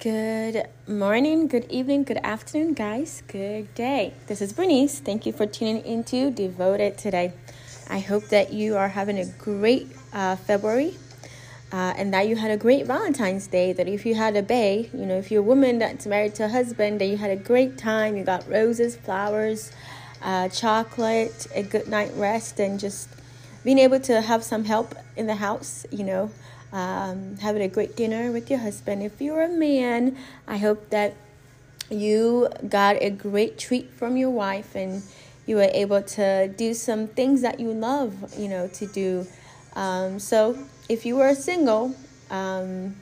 Good morning, good evening, good afternoon, guys. Good day. This is Bernice. Thank you for tuning into Devoted today. I hope that you are having a great uh, February uh, and that you had a great Valentine's Day. That if you had a bay, you know, if you're a woman that's married to a husband, that you had a great time. You got roses, flowers, uh, chocolate, a good night rest, and just being able to have some help in the house, you know um, having a great dinner with your husband. If you're a man, I hope that you got a great treat from your wife and you were able to do some things that you love, you know, to do. Um, so if you were single, um,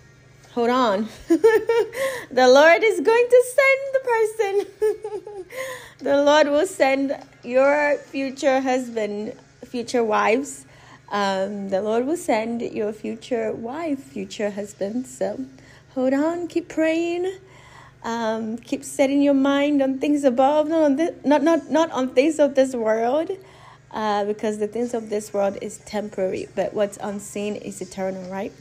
hold on. the Lord is going to send the person. the Lord will send your future husband, future wives, um, the Lord will send your future wife, future husband. So hold on, keep praying. Um, keep setting your mind on things above, not on this, not, not, not on things of this world, uh, because the things of this world is temporary, but what's unseen is eternal, right?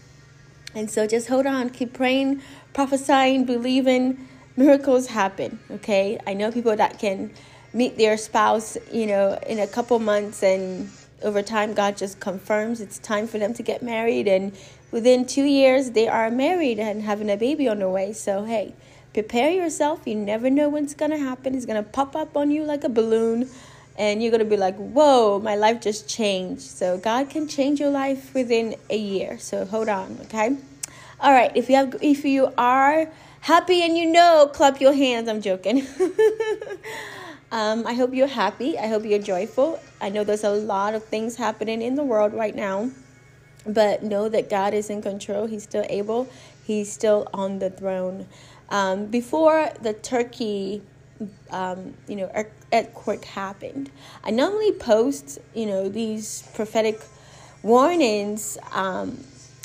And so just hold on, keep praying, prophesying, believing. Miracles happen, okay? I know people that can meet their spouse, you know, in a couple months and over time, God just confirms it's time for them to get married. And within two years, they are married and having a baby on the way. So, hey, prepare yourself. You never know when it's going to happen. It's going to pop up on you like a balloon. And you're going to be like, whoa, my life just changed. So, God can change your life within a year. So, hold on, okay? All right, if you have, if you are happy and you know, clap your hands. I'm joking. Um, I hope you're happy. I hope you're joyful. I know there's a lot of things happening in the world right now, but know that God is in control. He's still able, He's still on the throne. Um, before the Turkey, um, you know, earthquake happened, I normally post, you know, these prophetic warnings um,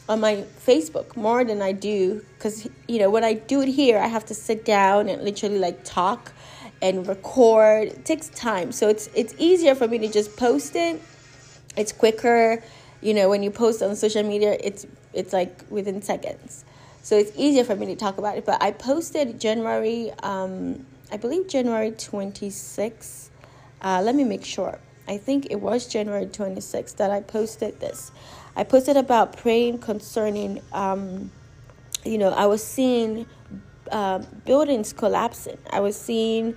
on my Facebook more than I do because, you know, when I do it here, I have to sit down and literally like talk and record. It takes time. So it's it's easier for me to just post it. It's quicker. You know, when you post on social media, it's it's like within seconds. So it's easier for me to talk about it. But I posted January, um, I believe January 26th. Uh, let me make sure. I think it was January 26th that I posted this. I posted about praying concerning, um, you know, I was seeing uh, buildings collapsing. I was seeing,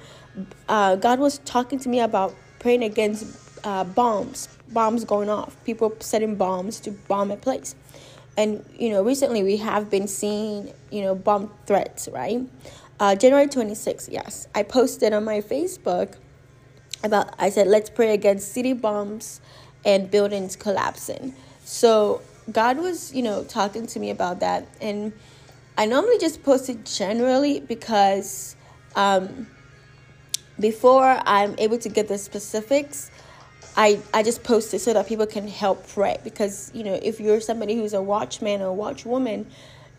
uh, God was talking to me about praying against uh, bombs, bombs going off, people setting bombs to bomb a place. And, you know, recently we have been seeing, you know, bomb threats, right? Uh, January 26th, yes. I posted on my Facebook about, I said, let's pray against city bombs and buildings collapsing. So God was, you know, talking to me about that. And, I normally just post it generally because um, before I'm able to get the specifics, I, I just post it so that people can help pray. Because, you know, if you're somebody who's a watchman or a watchwoman,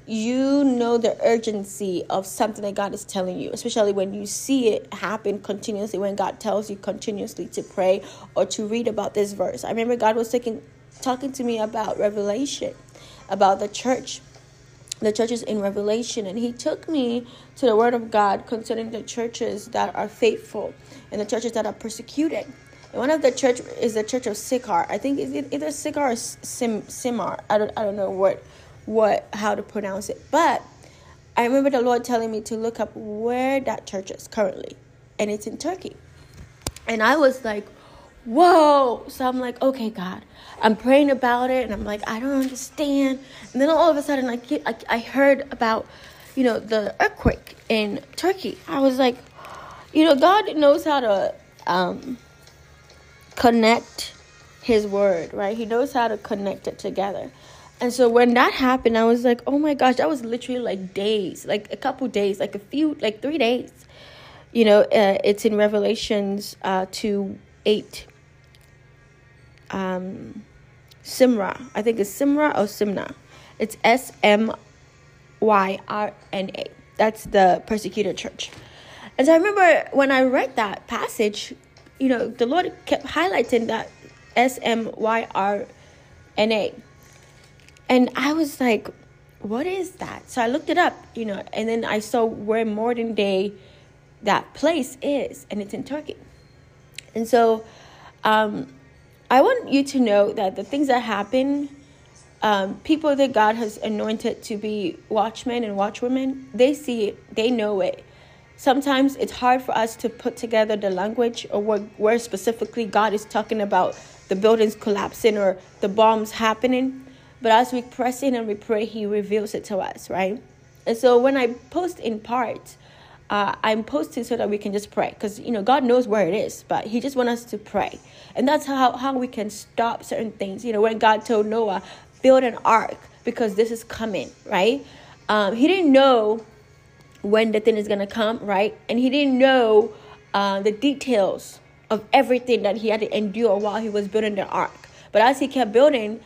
you know the urgency of something that God is telling you, especially when you see it happen continuously, when God tells you continuously to pray or to read about this verse. I remember God was taking, talking to me about Revelation, about the church the churches in Revelation, and he took me to the Word of God concerning the churches that are faithful and the churches that are persecuted. And one of the church is the church of Sychar. I think it's either Sychar or Sim, Simar. I don't, I don't know what, what, how to pronounce it. But I remember the Lord telling me to look up where that church is currently, and it's in Turkey. And I was like, whoa. So I'm like, okay, God. I'm praying about it, and I'm like, I don't understand. And then all of a sudden, I, get, I, I heard about, you know, the earthquake in Turkey. I was like, you know, God knows how to um, connect His word, right? He knows how to connect it together. And so when that happened, I was like, oh my gosh, that was literally like days, like a couple days, like a few, like three days. You know, uh, it's in Revelations uh, 2 8 um, Simra. I think it's Simra or Simna. It's S M Y R N A. That's the persecuted church. And so I remember when I read that passage, you know, the Lord kept highlighting that S M Y R N A. And I was like, what is that? So I looked it up, you know, and then I saw where modern day that place is, and it's in Turkey. And so um, I want you to know that the things that happen, um, people that God has anointed to be watchmen and watchwomen, they see it, they know it. Sometimes it's hard for us to put together the language or where, where specifically God is talking about the buildings collapsing or the bombs happening. But as we press in and we pray, He reveals it to us, right? And so when I post in part, uh, I'm posting so that we can just pray because you know God knows where it is, but He just wants us to pray, and that's how how we can stop certain things. You know, when God told Noah, build an ark because this is coming, right? Um, he didn't know when the thing is gonna come, right? And he didn't know uh, the details of everything that he had to endure while he was building the ark. But as he kept building,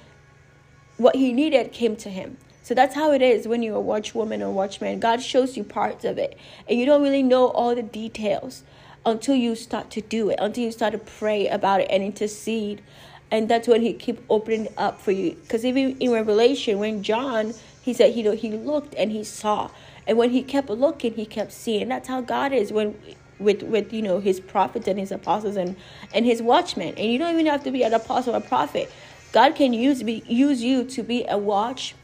what he needed came to him. So that's how it is when you're a watchwoman or watchman. God shows you parts of it, and you don't really know all the details until you start to do it, until you start to pray about it and intercede. And that's when He keep opening up for you. Because even in Revelation, when John he said know he looked and he saw, and when he kept looking, he kept seeing. That's how God is when with with you know his prophets and his apostles and and his watchmen. And you don't even have to be an apostle or a prophet God can use be use you to be a watch,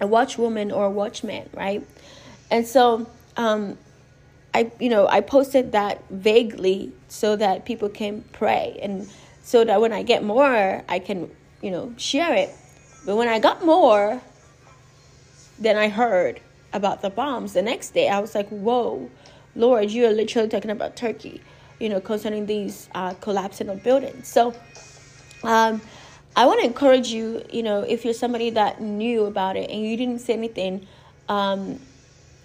a watchwoman or a watchman, right? And so, um, I you know I posted that vaguely so that people can pray and so that when I get more, I can you know share it. But when I got more, then I heard about the bombs. The next day, I was like, "Whoa, Lord, you are literally talking about Turkey." You know, concerning these uh, collapsing of buildings. So, um, I want to encourage you, you know, if you're somebody that knew about it and you didn't say anything um,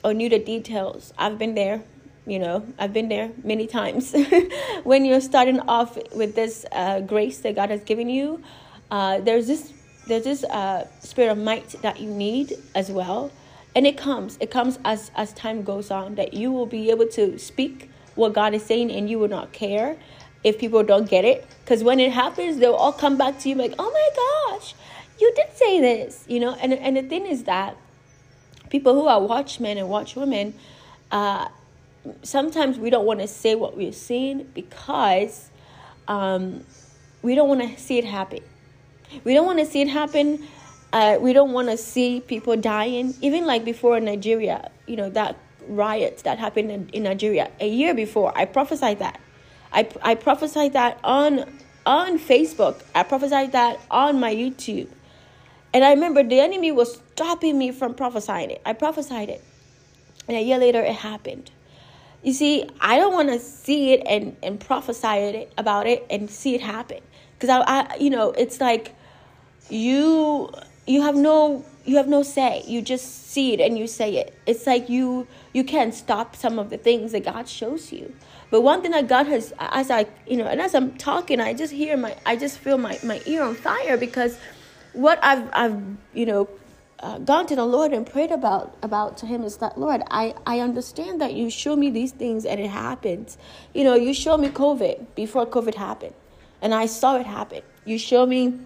or knew the details, I've been there, you know, I've been there many times. when you're starting off with this uh, grace that God has given you, uh, there's this there's this uh, spirit of might that you need as well, and it comes. It comes as as time goes on that you will be able to speak what God is saying, and you will not care if people don't get it. Because when it happens, they'll all come back to you like, oh my gosh, you did say this, you know? And, and the thing is that people who are watchmen and watchwomen, uh, sometimes we don't want to say what we're seeing because um, we don't want to see it happen. We don't want to see it happen. Uh, we don't want to see people dying. Even like before in Nigeria, you know, that riots that happened in, in Nigeria, a year before, I prophesied that I, I prophesied that on on Facebook. I prophesied that on my YouTube. And I remember the enemy was stopping me from prophesying it. I prophesied it. And a year later it happened. You see, I don't want to see it and, and prophesy it about it and see it happen. Because I, I you know, it's like you you have no you have no say. You just see it and you say it. It's like you you can't stop some of the things that God shows you. But one thing that God has, as I, you know, and as I'm talking, I just hear my, I just feel my, my ear on fire because what I've, I've, you know, uh, gone to the Lord and prayed about about to Him is that Lord, I I understand that you show me these things and it happens. You know, you show me COVID before COVID happened, and I saw it happen. You show me,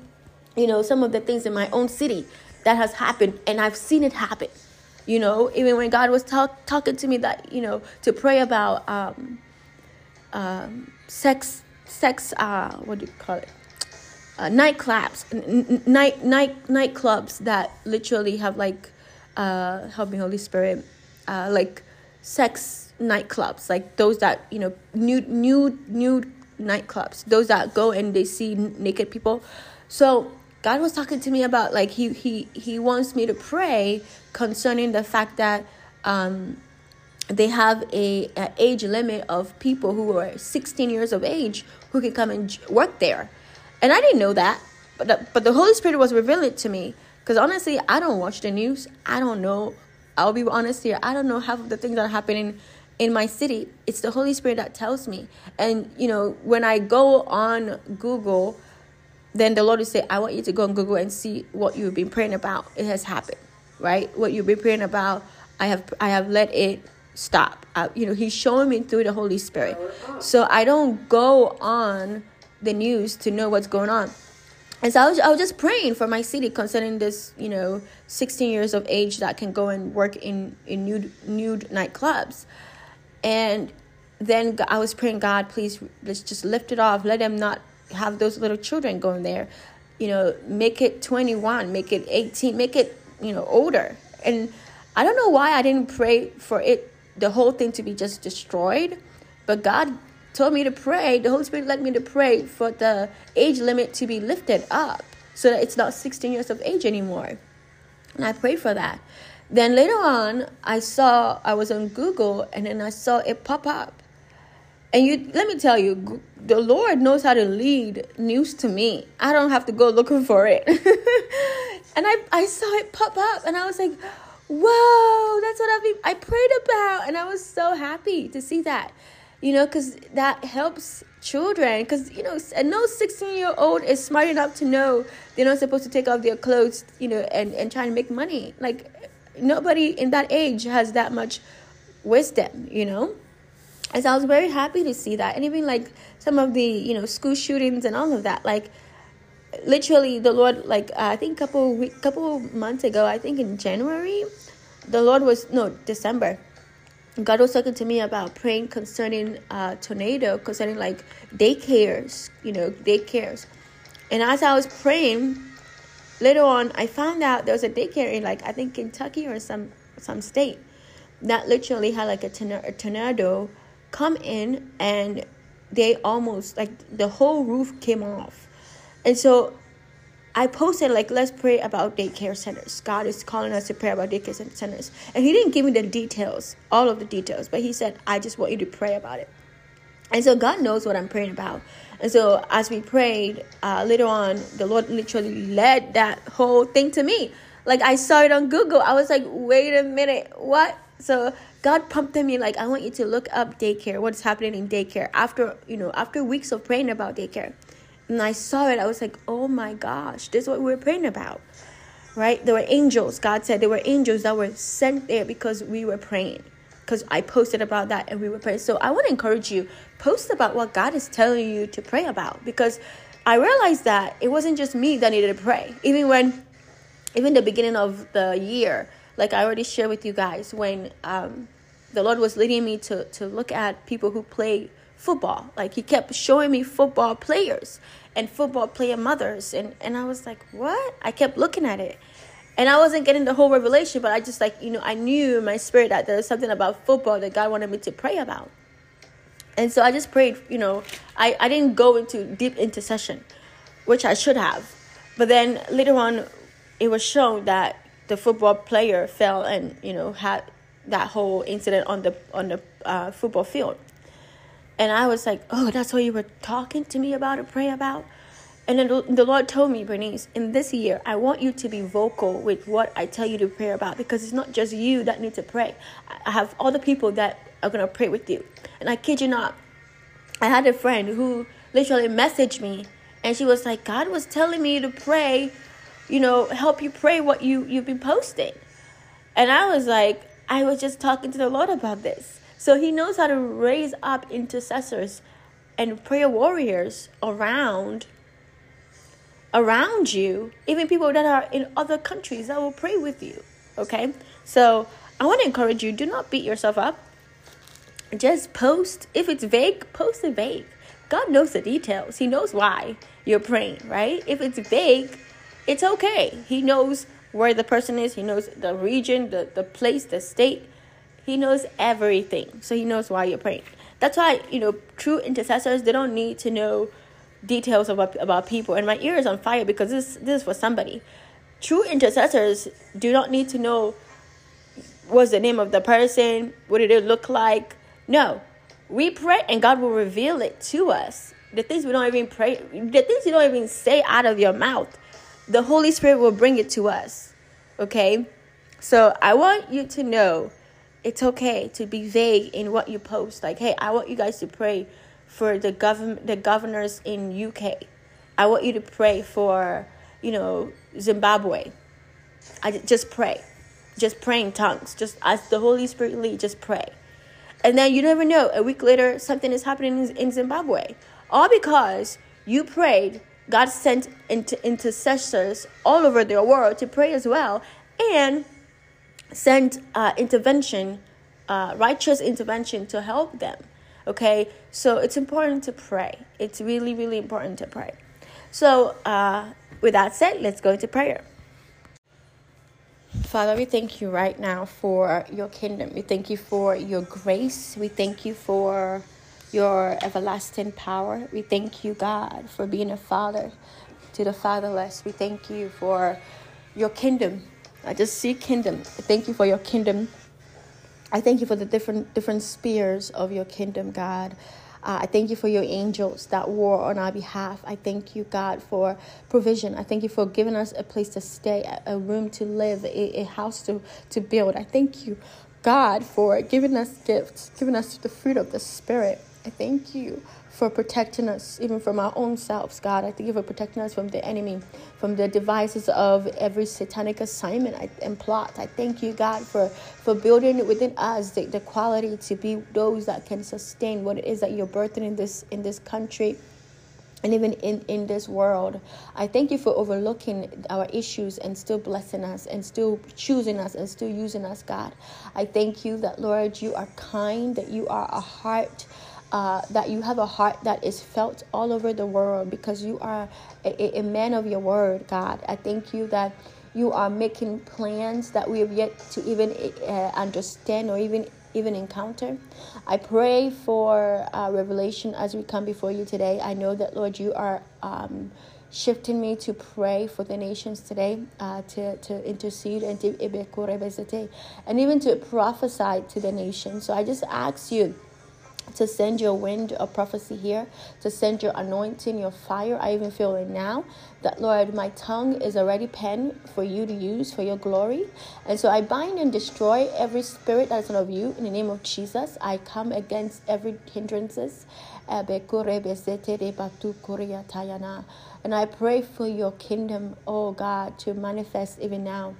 you know, some of the things in my own city that has happened, and I've seen it happen. You know, even when God was talk, talking to me that you know to pray about. Um, um, sex sex uh, what do you call it? Uh, nightclubs n- night night nightclubs that literally have like uh, help me holy spirit uh, like sex nightclubs like those that you know nude nude nude nightclubs those that go and they see naked people. So god was talking to me about like he he he wants me to pray concerning the fact that um they have a, a, age limit of people who are 16 years of age who can come and work there. And i didn't know that but the, but the holy spirit was revealing it to me because honestly i don't watch the news. I don't know i'll be honest here i don't know half of the things that are happening in my city. It's the holy spirit that tells me. And you know when i go on google then the lord will say i want you to go on google and see what you've been praying about. It has happened right? What you've been praying about. I have i have let it stop. I, you know, he's showing me through the Holy Spirit. So I don't go on the news to know what's going on. and so I was, I was just praying for my city concerning this, you know, 16 years of age that can go and work in, in nude, nude nightclubs. And then I was praying, God, please, let's just lift it off. Let them not have those little children going there. You know, make it 21, make it 18, make it, you know, older. And I don't know why I didn't pray for it, the whole thing to be just destroyed. But God told me to pray, the Holy Spirit led me to pray for the age limit to be lifted up so that it's not 16 years of age anymore. And I prayed for that. Then later on, I saw, I was on Google and then I saw it pop up. And you, let me tell you, the Lord knows how to lead news to me. I don't have to go looking for it. and I, I saw it pop up and I was like, whoa, that's what I've been, I prayed about. And I was so happy to see that you know, because that helps children. Because, you know, no 16 year old is smart enough to know they're not supposed to take off their clothes, you know, and, and try to make money. Like, nobody in that age has that much wisdom, you know? And so I was very happy to see that. And even like some of the, you know, school shootings and all of that, like, literally the lord like uh, i think a couple week couple months ago i think in january the lord was no december God was talking to me about praying concerning uh, tornado, concerning like daycares, you know, daycares. And as I was praying, later on, I found out there was a daycare in like I think Kentucky or some some state that literally had like a, a tornado come in and they almost like the whole roof came off. And so I posted like let's pray about daycare centers. God is calling us to pray about daycare centers, and He didn't give me the details, all of the details, but He said I just want you to pray about it. And so God knows what I'm praying about. And so as we prayed uh, later on, the Lord literally led that whole thing to me. Like I saw it on Google. I was like, wait a minute, what? So God prompted me like I want you to look up daycare, what's happening in daycare after you know after weeks of praying about daycare and I saw it, I was like, oh my gosh, this is what we were praying about. Right? There were angels. God said there were angels that were sent there because we were praying. Because I posted about that and we were praying. So I want to encourage you, post about what God is telling you to pray about. Because I realized that it wasn't just me that needed to pray. Even when, even the beginning of the year, like I already shared with you guys, when um, the Lord was leading me to, to look at people who play football. Like he kept showing me football players and football player mothers and and I was like, "What?" I kept looking at it. And I wasn't getting the whole revelation, but I just like, you know, I knew in my spirit that there was something about football that God wanted me to pray about. And so I just prayed, you know, I, I didn't go into deep intercession, which I should have. But then later on, it was shown that the football player fell and, you know, had that whole incident on the on the uh, football field. And I was like, oh, that's what you were talking to me about to pray about? And then the Lord told me, Bernice, in this year, I want you to be vocal with what I tell you to pray about because it's not just you that need to pray. I have other people that are going to pray with you. And I kid you not, I had a friend who literally messaged me and she was like, God was telling me to pray, you know, help you pray what you, you've been posting. And I was like, I was just talking to the Lord about this. So he knows how to raise up intercessors and prayer warriors around around you, even people that are in other countries that will pray with you. Okay? So I want to encourage you, do not beat yourself up. Just post. If it's vague, post it vague. God knows the details. He knows why you're praying, right? If it's vague, it's okay. He knows where the person is, he knows the region, the, the place, the state. He knows everything. So he knows why you're praying. That's why, you know, true intercessors, they don't need to know details about, about people. And my ear is on fire because this, this is for somebody. True intercessors do not need to know what's the name of the person, what did it look like. No. We pray and God will reveal it to us. The things we don't even pray, the things you don't even say out of your mouth, the Holy Spirit will bring it to us. Okay? So I want you to know it's okay to be vague in what you post. Like, hey, I want you guys to pray for the government, the governors in UK. I want you to pray for, you know, Zimbabwe. I just pray, just pray in tongues, just as the Holy Spirit lead, just pray. And then you never know. A week later, something is happening in Zimbabwe, all because you prayed God sent into intercessors all over the world to pray as well and sent uh, intervention, uh, righteous intervention to help them. Okay, so it's important to pray. It's really, really important to pray. So, uh, with that said, let's go into prayer. Father, we thank you right now for your kingdom. We thank you for your grace. We thank you for your everlasting power. We thank you, God, for being a father to the fatherless. We thank you for your kingdom. I just see kingdom. I thank you for your kingdom. I thank you for the different different spheres of your kingdom, God. Uh, I thank you for your angels that war on our behalf. I thank you, God, for provision. I thank you for giving us a place to stay, a room to live, a, a house to, to build. I thank you, God, for giving us gifts, giving us the fruit of the Spirit. I thank you for protecting us, even from our own selves, God. I thank you for protecting us from the enemy, from the devices of every satanic assignment and plot. I thank you, God, for, for building within us the, the quality to be those that can sustain what it is that you're birthing in this in this country and even in, in this world. I thank you for overlooking our issues and still blessing us and still choosing us and still using us, God. I thank you that, Lord, you are kind, that you are a heart uh, that you have a heart that is felt all over the world because you are a, a man of your word, God. I thank you that you are making plans that we have yet to even uh, understand or even even encounter. I pray for uh, revelation as we come before you today. I know that Lord, you are um, shifting me to pray for the nations today, uh, to to intercede and to and even to prophesy to the nations. So I just ask you to send your wind of prophecy here, to send your anointing, your fire. I even feel it now that, Lord, my tongue is already pen for you to use for your glory. And so I bind and destroy every spirit that is not of you in the name of Jesus. I come against every hindrances. And I pray for your kingdom, oh God, to manifest even now.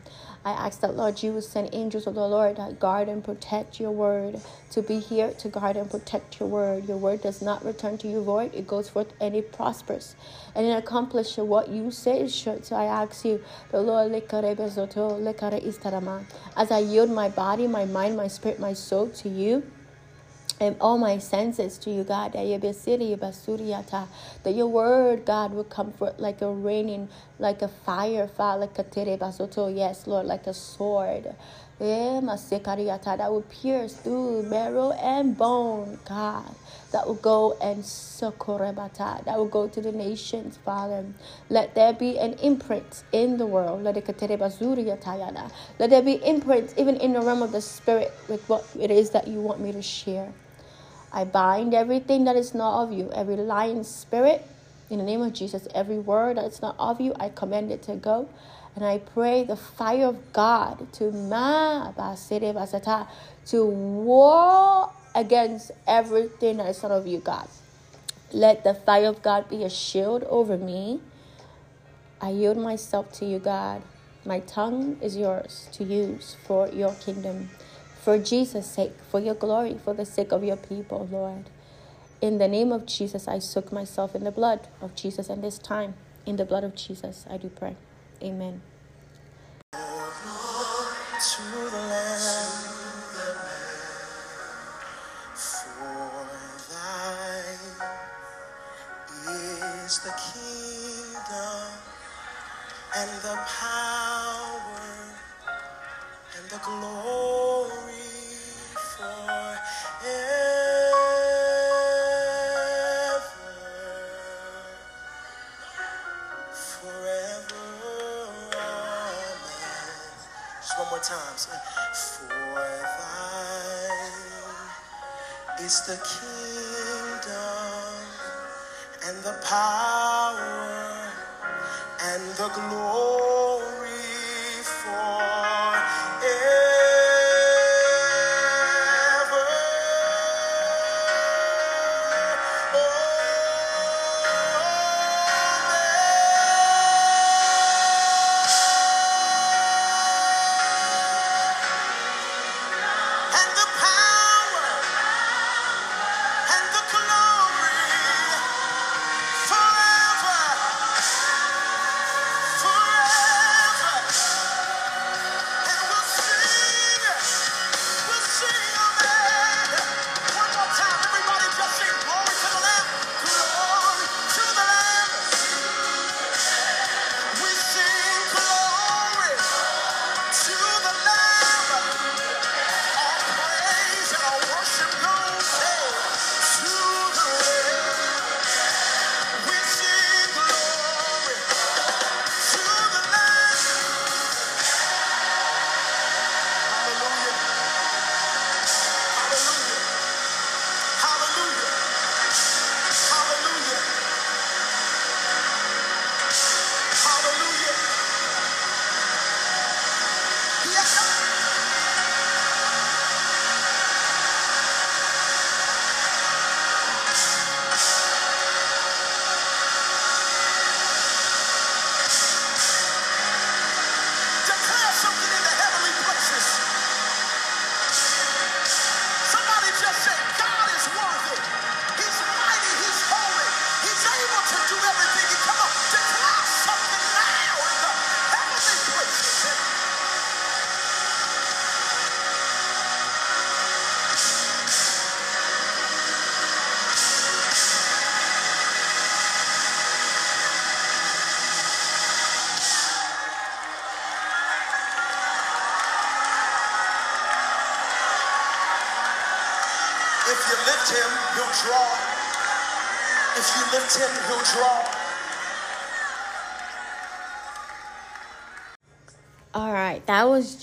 I ask that, Lord, you will send angels of the Lord that guard and protect your word, to be here to guard and protect your word. Your word does not return to you void, it goes forth and it prospers. And it accomplishes what you say it should. So I ask you, the Lord, as I yield my body, my mind, my spirit, my soul to you and all my senses to you, God. That your word, God, will comfort like a raining, like a fire, like a yes, Lord, like a sword. Eh, that will pierce through marrow and bone, God. That will go and sokorebata. That will go to the nations, Father. Let there be an imprint in the world. Let there be imprint even in the realm of the spirit with what it is that you want me to share. I bind everything that is not of you, every lying spirit. In the name of Jesus, every word that is not of you, I command it to go. And I pray the fire of God to to war against everything that is not of you, God. Let the fire of God be a shield over me. I yield myself to you, God. My tongue is yours to use for your kingdom for Jesus' sake, for your glory, for the sake of your people, Lord. In the name of Jesus, I soak myself in the blood of Jesus, and this time, in the blood of Jesus, I do pray. Amen.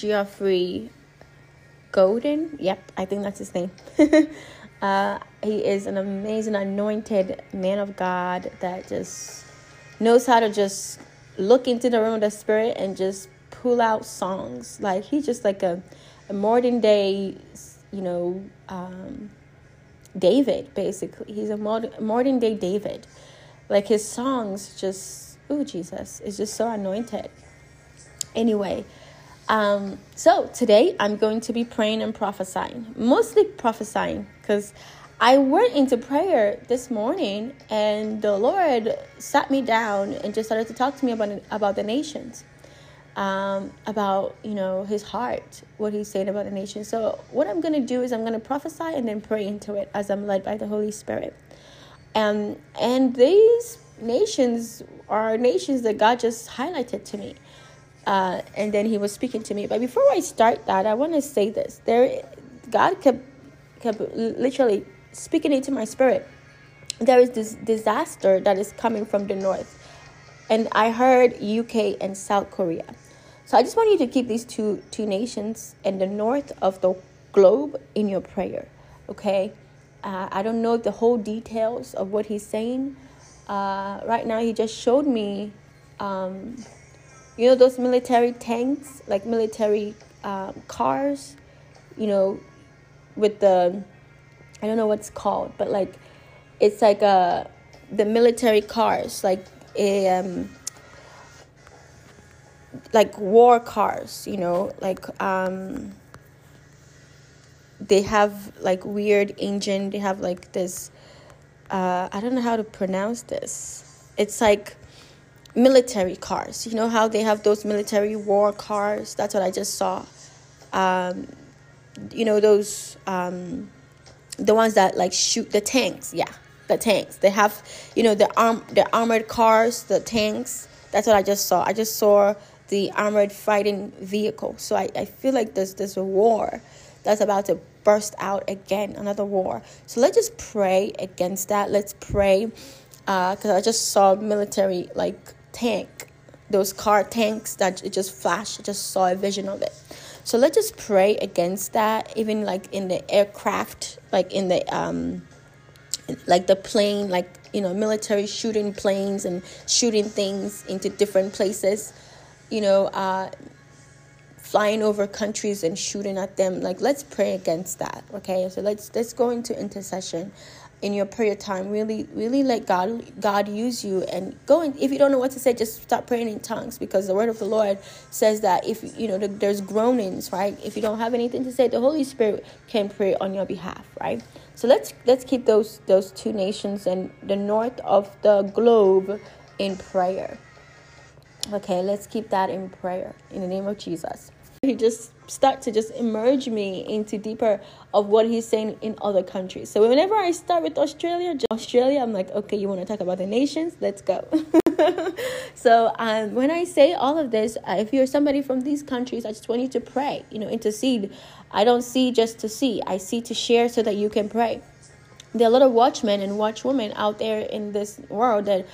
Geoffrey Golden. Yep, I think that's his name. uh, he is an amazing, anointed man of God that just knows how to just look into the room of the spirit and just pull out songs. Like he's just like a, a modern day, you know, um, David. Basically, he's a modern modern day David. Like his songs, just oh Jesus, is just so anointed. Anyway, um, so today I'm going to be praying and prophesying, mostly prophesying, because I went into prayer this morning and the Lord sat me down and just started to talk to me about about the nations, um, about you know His heart, what He's saying about the nations. So what I'm going to do is I'm going to prophesy and then pray into it as I'm led by the Holy Spirit. Um, and these nations are nations that God just highlighted to me. Uh, and then he was speaking to me. But before I start that, I want to say this: there, God kept kept literally speaking into my spirit. There is this disaster that is coming from the north, and I heard UK and South Korea. So I just want you to keep these two two nations in the north of the globe in your prayer. Okay, uh, I don't know the whole details of what he's saying. Uh, right now, he just showed me. Um, you know those military tanks like military um, cars you know with the i don't know what's called but like it's like uh, the military cars like um like war cars you know like um they have like weird engine they have like this uh i don't know how to pronounce this. It's like military cars. You know how they have those military war cars? That's what I just saw. Um, you know those um, the ones that like shoot the tanks. Yeah, the tanks. They have you know the arm the armored cars, the tanks. That's what I just saw. I just saw the armored fighting vehicle. So I, I feel like there's there's a war that's about to burst out again, another war. So let's just pray against that. Let's pray because uh, I just saw military like tank, those car tanks that it just flashed. Just saw a vision of it. So let's just pray against that, even like in the aircraft, like in the um, like the plane, like you know, military shooting planes and shooting things into different places. You know, uh, flying over countries and shooting at them. Like let's pray against that. Okay, so let's let's go into intercession in your prayer time really really let god god use you and go and if you don't know what to say just start praying in tongues because the word of the lord says that if you know there's groanings right? If you don't have anything to say the holy spirit can pray on your behalf right? So let's let's keep those those two nations and the north of the globe in prayer. Okay let's keep that in prayer. In the name of jesus. He just start to just immerse me into deeper of what he's saying in other countries. So whenever I start with Australia, Australia, I'm like, okay, you want to talk about the nations? Let's go. so um, when I say all of this, uh, if you're somebody from these countries, I just want you to pray, you know, intercede. I don't see just to see, I see to share so that you can pray. There are a lot of watchmen and watchwomen out there in this world that,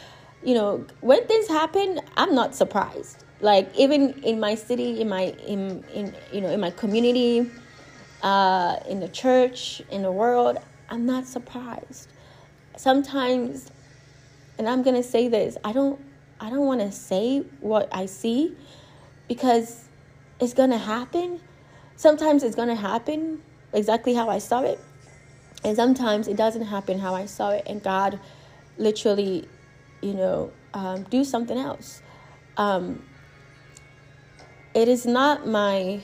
you know, when things happen, I'm not surprised like even in my city in my in, in you know in my community uh, in the church in the world i'm not surprised. Sometimes and i'm gonna say this i don't i don't want to say what i see because it's gonna happen. Sometimes it's gonna happen exactly how i saw it and sometimes it doesn't happen how i saw it and god literally you know um, do something else. Um, it is not my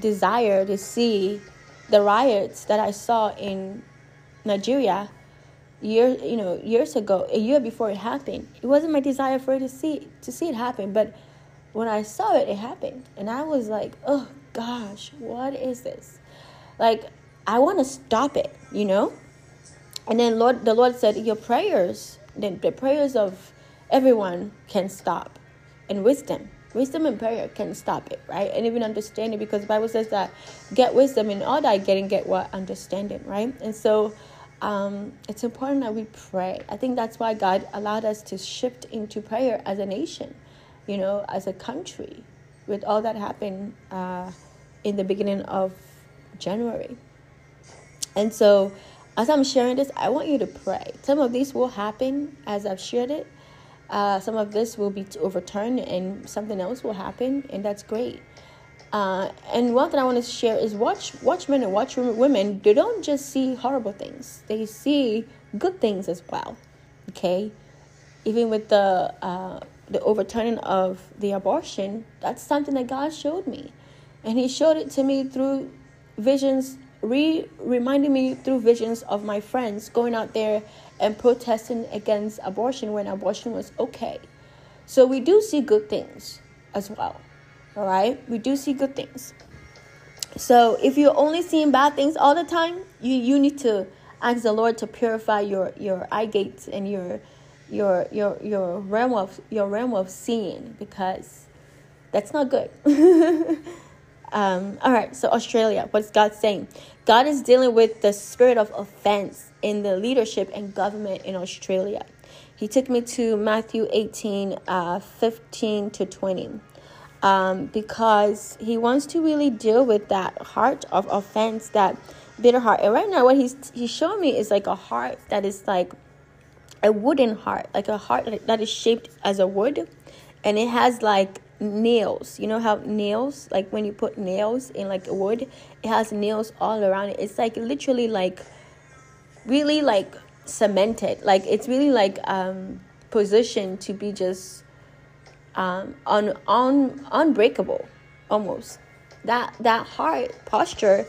desire to see the riots that I saw in Nigeria year you know years ago a year before it happened. It wasn't my desire for it to see to see it happen but when I saw it it happened. And I was like oh gosh what is this? Like I want to stop it you know? And then Lord the Lord said your prayers then the prayers of everyone can stop and wisdom Wisdom and prayer can stop it, right? And even understanding, because the Bible says that get wisdom and all that getting get what understanding, right? And so um, it's important that we pray. I think that's why God allowed us to shift into prayer as a nation, you know, as a country, with all that happened uh, in the beginning of January. And so, as I'm sharing this, I want you to pray. Some of these will happen as I've shared it. Uh, some of this will be overturned, and something else will happen, and that's great. Uh, and one thing I want to share is watch watchmen and watch women. They don't just see horrible things; they see good things as well. Okay, even with the uh, the overturning of the abortion, that's something that God showed me, and He showed it to me through visions, re reminding me through visions of my friends going out there and protesting against abortion when abortion was okay. So we do see good things as well. All right, we do see good things. So if you're only seeing bad things all the time, you you need to ask the Lord to purify your your eye gates and your your your your realm of your realm of seeing because that's not good. um, all right, so Australia, what's God saying? God is dealing with the spirit of offense in the leadership and government in Australia. He took me to Matthew 18, uh, 15 to 20 um, because he wants to really deal with that heart of offense, that bitter heart. And right now, what he's he's showing me is like a heart that is like a wooden heart, like a heart that is shaped as a wood, and it has like nails. You know how nails, like when you put nails in like a wood, it has nails all around it. It's like literally like really like cemented. Like it's really like um positioned to be just um, un, un, unbreakable almost that that heart posture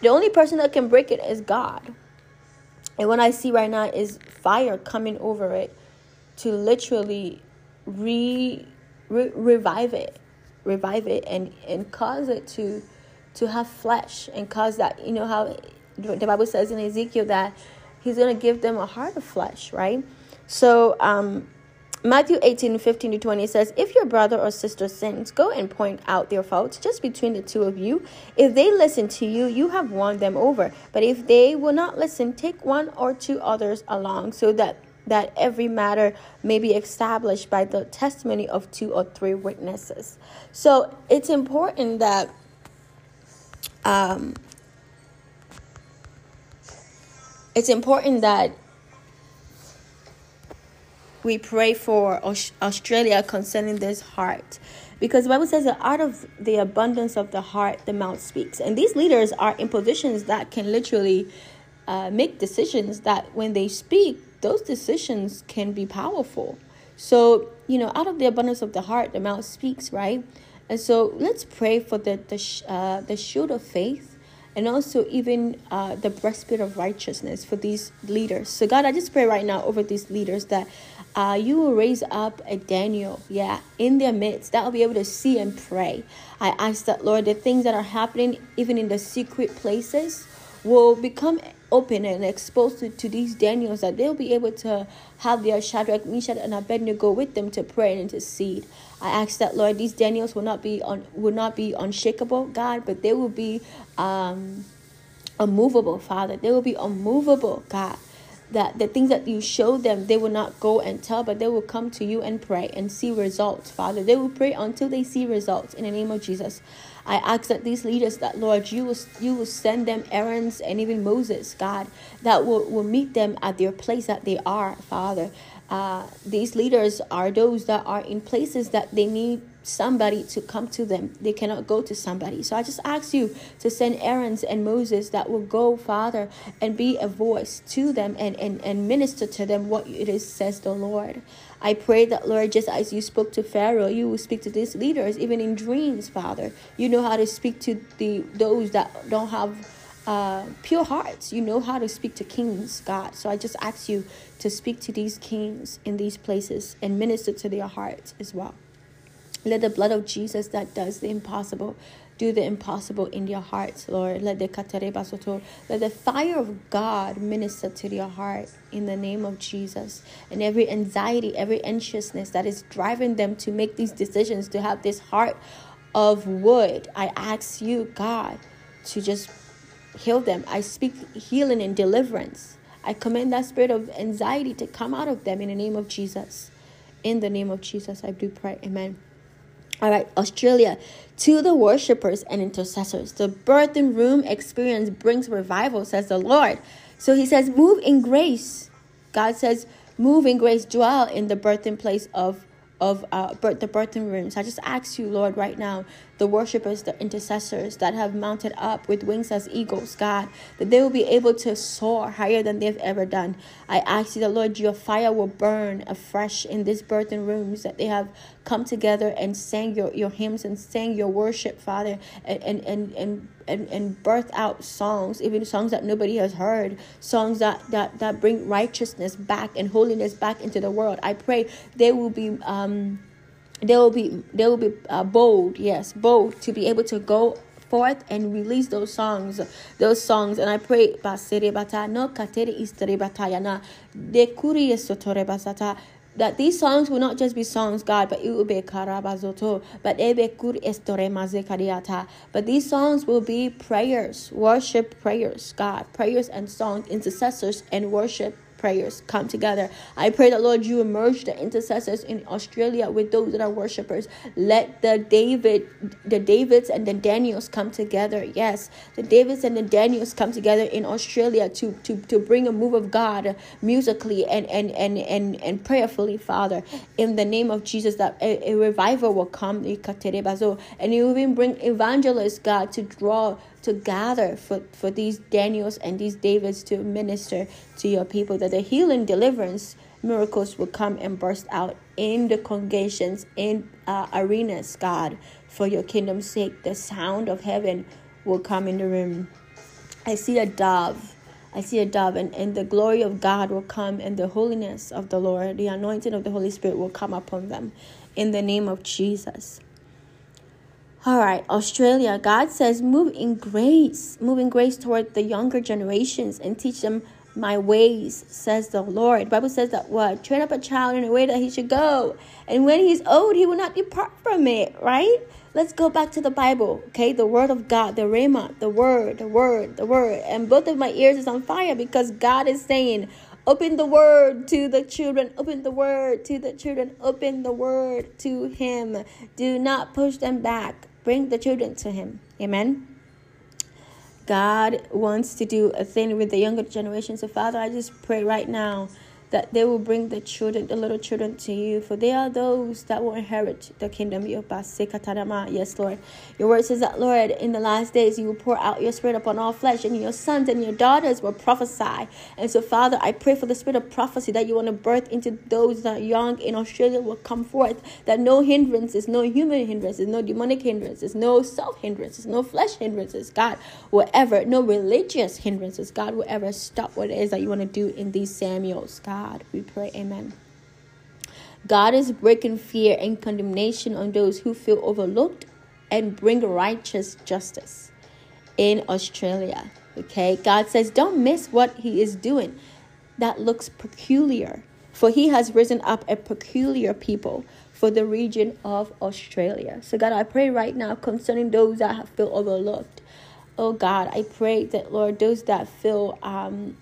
the only person that can break it is god and what i see right now is fire coming over it to literally re, re revive it revive it and and cause it to to have flesh and cause that you know how the bible says in ezekiel that he's going to give them a heart of flesh right so um Matthew 18, 15 to 20 says, If your brother or sister sins, go and point out their faults just between the two of you. If they listen to you, you have won them over. But if they will not listen, take one or two others along so that that every matter may be established by the testimony of two or three witnesses. So it's important that um, it's important that we pray for Australia concerning this heart. Because the Bible says that out of the abundance of the heart, the mouth speaks. And these leaders are in positions that can literally uh, make decisions that when they speak, those decisions can be powerful. So, you know, out of the abundance of the heart, the mouth speaks, right? And so let's pray for the, the, uh, the shield of faith and also even uh, the breastplate of righteousness for these leaders. So, God, I just pray right now over these leaders that uh, you will raise up a Daniel, yeah, in their midst that will be able to see and pray. I ask that, Lord, the things that are happening, even in the secret places, will become open and exposed to, to these Daniels that they'll be able to have their Shadrach, Meshach, and Abednego go with them to pray and intercede. I ask that Lord, these Daniels will not be on will not be unshakable, God, but they will be um unmovable, Father. They will be unmovable, God that the things that you show them, they will not go and tell, but they will come to you and pray and see results, Father. They will pray until they see results in the name of Jesus. I ask that these leaders, that Lord, you will you will send them Aaron's and even Moses, God, that will, will meet them at their place that they are, Father. Uh, these leaders are those that are in places that they need somebody to come to them. They cannot go to somebody. So I just ask you to send Aaron's and Moses that will go, Father, and be a voice to them and, and, and minister to them what it is, says the Lord. I pray that, Lord, just as you spoke to Pharaoh, you will speak to these leaders, even in dreams, Father. You know how to speak to the those that don't have uh, pure hearts. You know how to speak to kings, God. So I just ask you to speak to these kings in these places and minister to their hearts as well. Let the blood of Jesus that does the impossible do the impossible in their hearts, Lord. Let the let the fire of God minister to their heart in the name of Jesus. And every anxiety, every anxiousness that is driving them to make these decisions, to have this heart of wood, I ask you, God, to just heal them. I speak healing and deliverance. I command that spirit of anxiety to come out of them in the name of Jesus. In the name of Jesus, I do pray. Amen. All right, Australia. To the worshippers and intercessors, the birthing room experience brings revival, says the Lord. So he says, move in grace. God says, move in grace, dwell in the birthing place of of uh, the birthing rooms. I just ask you, Lord, right now, the worshipers, the intercessors that have mounted up with wings as eagles, God, that they will be able to soar higher than they've ever done. I ask you the Lord, your fire will burn afresh in these birthing rooms, that they have come together and sang your, your hymns and sang your worship, Father, and, and, and, and and, and birth out songs, even songs that nobody has heard, songs that, that, that bring righteousness back and holiness back into the world. I pray they will be um they will be they will be uh, bold, yes, bold to be able to go forth and release those songs, those songs. And I pray, that these songs will not just be songs, God, but it will be karabazoto, but but these songs will be prayers, worship prayers, God, prayers and songs, intercessors and worship prayers come together. I pray that Lord, you emerge the intercessors in Australia with those that are worshipers. Let the David, the Davids and the Daniels come together. Yes, the Davids and the Daniels come together in Australia to to to bring a move of God musically and and and and, and prayerfully, Father, in the name of Jesus, that a, a revival will come. And you even bring evangelists, God, to draw to gather for, for these Daniels and these Davids to minister to your people, that the healing, deliverance, miracles will come and burst out in the congregations, in uh, arenas, God, for your kingdom's sake. The sound of heaven will come in the room. I see a dove. I see a dove, and, and the glory of God will come, and the holiness of the Lord, the anointing of the Holy Spirit will come upon them in the name of Jesus. All right, Australia. God says, move in grace, move in grace toward the younger generations and teach them my ways, says the Lord. The Bible says that what? Train up a child in a way that he should go. And when he's old, he will not depart from it, right? Let's go back to the Bible, okay? The word of God, the Rhema, the word, the word, the word. And both of my ears is on fire because God is saying, Open the word to the children. Open the word to the children. Open the word to him. Do not push them back. Bring the children to him. Amen. God wants to do a thing with the younger generation. So, Father, I just pray right now that they will bring the children, the little children to you, for they are those that will inherit the kingdom. Yes, Lord. Your word says that, Lord, in the last days you will pour out your spirit upon all flesh, and your sons and your daughters will prophesy. And so, Father, I pray for the spirit of prophecy that you want to birth into those that are young in Australia will come forth, that no hindrances, no human hindrances, no demonic hindrances, no self hindrances, no flesh hindrances, God, whatever, no religious hindrances, God, whatever, stop what it is that you want to do in these Samuels, God. God. We pray, Amen. God is breaking fear and condemnation on those who feel overlooked and bring righteous justice in Australia. Okay, God says, don't miss what He is doing that looks peculiar, for He has risen up a peculiar people for the region of Australia. So, God, I pray right now concerning those that have feel overlooked. Oh God, I pray that Lord, those that feel um,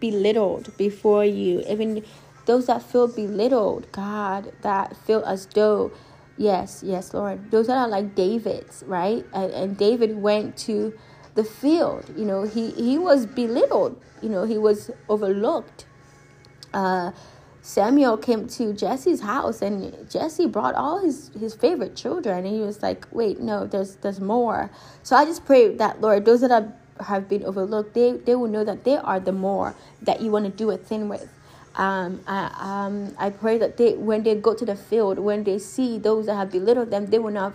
belittled before you, even those that feel belittled, God, that feel as though, yes, yes, Lord, those that are like David's, right? And, and David went to the field, you know, he, he was belittled, you know, he was overlooked. Uh, Samuel came to Jesse's house and Jesse brought all his, his favorite children and he was like, wait, no, there's there's more. So I just pray that Lord, those that are have been overlooked, they, they will know that they are the more that you want to do a thing with. Um, I, um, I pray that they, when they go to the field, when they see those that have belittled them, they will not,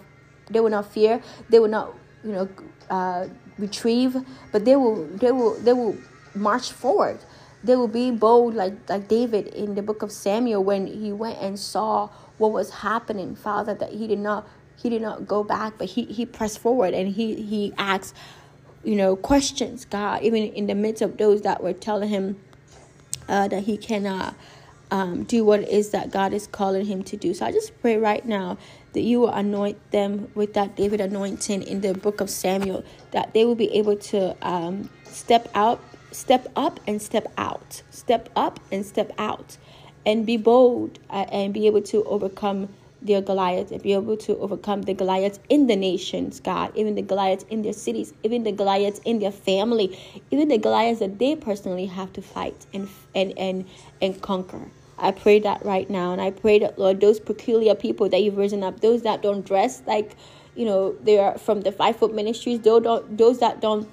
they will not fear. They will not, you know, uh, retrieve, but they will, they will, they will march forward. They will be bold, like like David in the book of Samuel when he went and saw what was happening, Father, that he did not he did not go back, but he he pressed forward and he he asked, you know, questions. God, even in the midst of those that were telling him uh, that he cannot um, do what it is that God is calling him to do. So I just pray right now that you will anoint them with that David anointing in the book of Samuel, that they will be able to um, step out, step up, and step out, step up and step out, and be bold uh, and be able to overcome their Goliath and be able to overcome the Goliaths in the nations, God, even the Goliaths in their cities, even the Goliaths in their family, even the Goliaths that they personally have to fight and and and and conquer. I pray that right now, and I pray that Lord, those peculiar people that you've risen up, those that don't dress like, you know, they are from the fivefold ministries, those don't, those that don't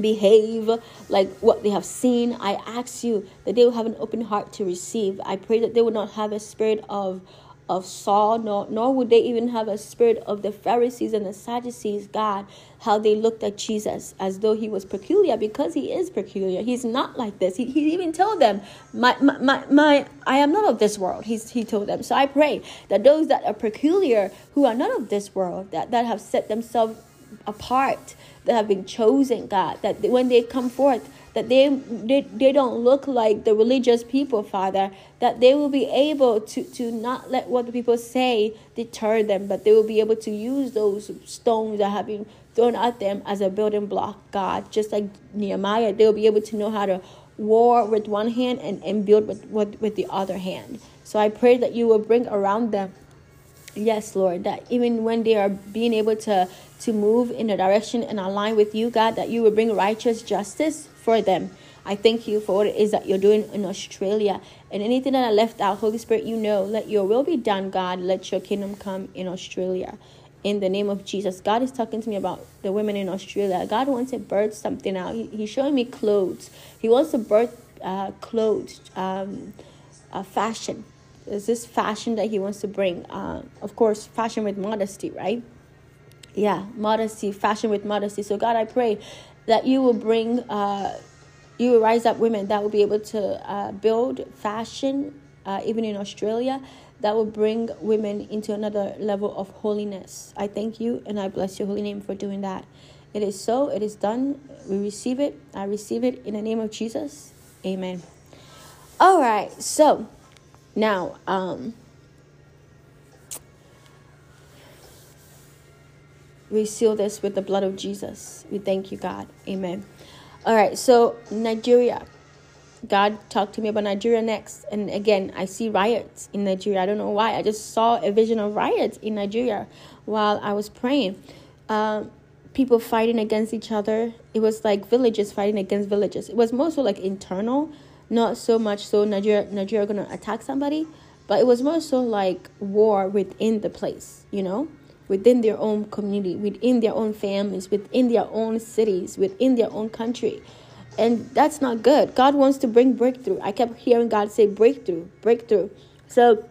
behave like what they have seen. I ask you that they will have an open heart to receive. I pray that they will not have a spirit of of Saul, nor, nor would they even have a spirit of the Pharisees and the Sadducees, God, how they looked at Jesus as though he was peculiar because he is peculiar. He's not like this. He, he even told them, my, my, my, my, I am not of this world, He's, he told them. So I pray that those that are peculiar, who are not of this world, that, that have set themselves apart, that have been chosen, God, that when they come forth, that they, they, they don't look like the religious people, Father, that they will be able to, to not let what the people say deter them, but they will be able to use those stones that have been thrown at them as a building block, God. Just like Nehemiah, they'll be able to know how to war with one hand and, and build with, with, with the other hand. So I pray that you will bring around them Yes, Lord, that even when they are being able to to move in a direction and align with you, God, that you will bring righteous justice for them. I thank you for what it is that you're doing in Australia. And anything that I left out, Holy Spirit, you know, let your will be done, God. Let your kingdom come in Australia. In the name of Jesus. God is talking to me about the women in Australia. God wants to birth something out. He, he's showing me clothes. He wants to birth uh, clothes, um, uh, fashion. Is this fashion that he wants to bring? Uh, of course, fashion with modesty, right? Yeah, modesty, fashion with modesty. So, God, I pray that you will bring, uh, you will rise up women that will be able to uh, build fashion, uh, even in Australia, that will bring women into another level of holiness. I thank you and I bless your holy name for doing that. It is so, it is done. We receive it. I receive it in the name of Jesus. Amen. All right, so now, um, We seal this with the blood of Jesus. We thank you, God. Amen. All right, so Nigeria. God talked to me about Nigeria next. And again, I see riots in Nigeria. I don't know why. I just saw a vision of riots in Nigeria while I was praying. Um, people fighting against each other. It was like villages fighting against villages. It was mostly like internal, not so much so Nigeria Nigeria gonna attack somebody, but it was more so like war within the place, you know? within their own community, within their own families, within their own cities, within their own country. And that's not good. God wants to bring breakthrough. I kept hearing God say breakthrough, breakthrough. So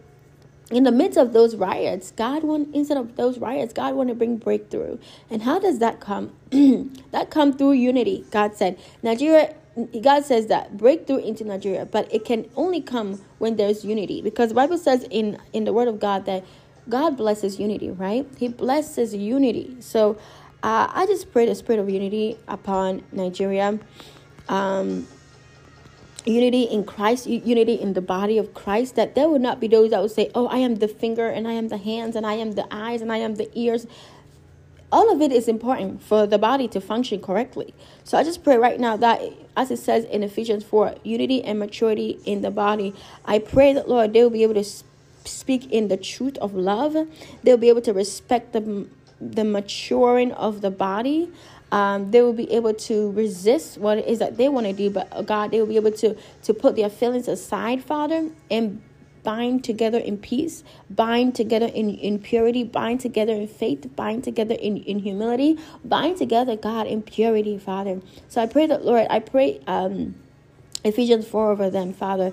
in the midst of those riots, God want instead of those riots, God want to bring breakthrough. And how does that come? that come through unity. God said, Nigeria God says that breakthrough into Nigeria, but it can only come when there's unity. Because the Bible says in in the word of God that God blesses unity, right? He blesses unity. So uh, I just pray the spirit of unity upon Nigeria. Um, unity in Christ, unity in the body of Christ, that there would not be those that would say, Oh, I am the finger, and I am the hands, and I am the eyes, and I am the ears. All of it is important for the body to function correctly. So I just pray right now that, as it says in Ephesians 4, unity and maturity in the body. I pray that, Lord, they will be able to speak in the truth of love. They'll be able to respect the the maturing of the body. Um, they will be able to resist what it is that they want to do, but uh, God, they will be able to to put their feelings aside, Father, and bind together in peace, bind together in, in purity, bind together in faith, bind together in, in humility, bind together, God, in purity, Father. So I pray that, Lord, I pray um, Ephesians 4 over them, Father,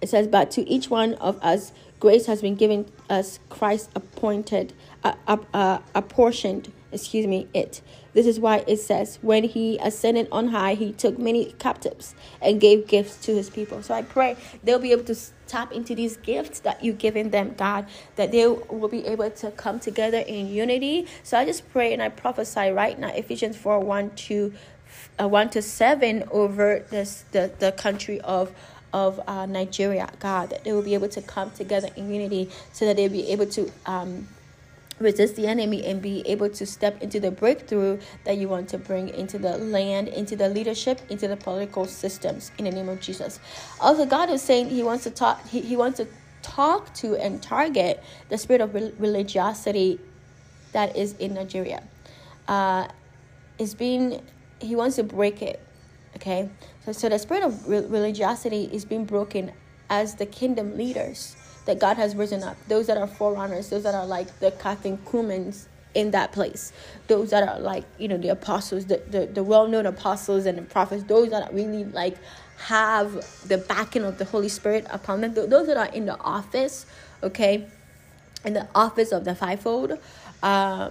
It says, But to each one of us, grace has been given us Christ appointed, uh, uh, apportioned, excuse me, it. This is why it says, When he ascended on high, he took many captives and gave gifts to his people. So I pray they'll be able to tap into these gifts that you've given them, God, that they will be able to come together in unity. So I just pray and I prophesy right now, Ephesians 4 1 to uh, 1 to 7 over this the, the country of of uh, Nigeria, God, that they will be able to come together in unity so that they'll be able to um, resist the enemy and be able to step into the breakthrough that you want to bring into the land, into the leadership, into the political systems in the name of Jesus. Also, God is saying He wants to talk, He, he wants to talk to and target the spirit of religiosity that is in Nigeria. Uh, it's being he wants to break it. Okay, so, the spirit of religiosity is being broken as the kingdom leaders that God has risen up. Those that are forerunners, those that are like the catechumens in that place. Those that are like, you know, the apostles, the, the, the well known apostles and the prophets, those that really like have the backing of the Holy Spirit upon them. Those that are in the office, okay, in the office of the fivefold. Uh,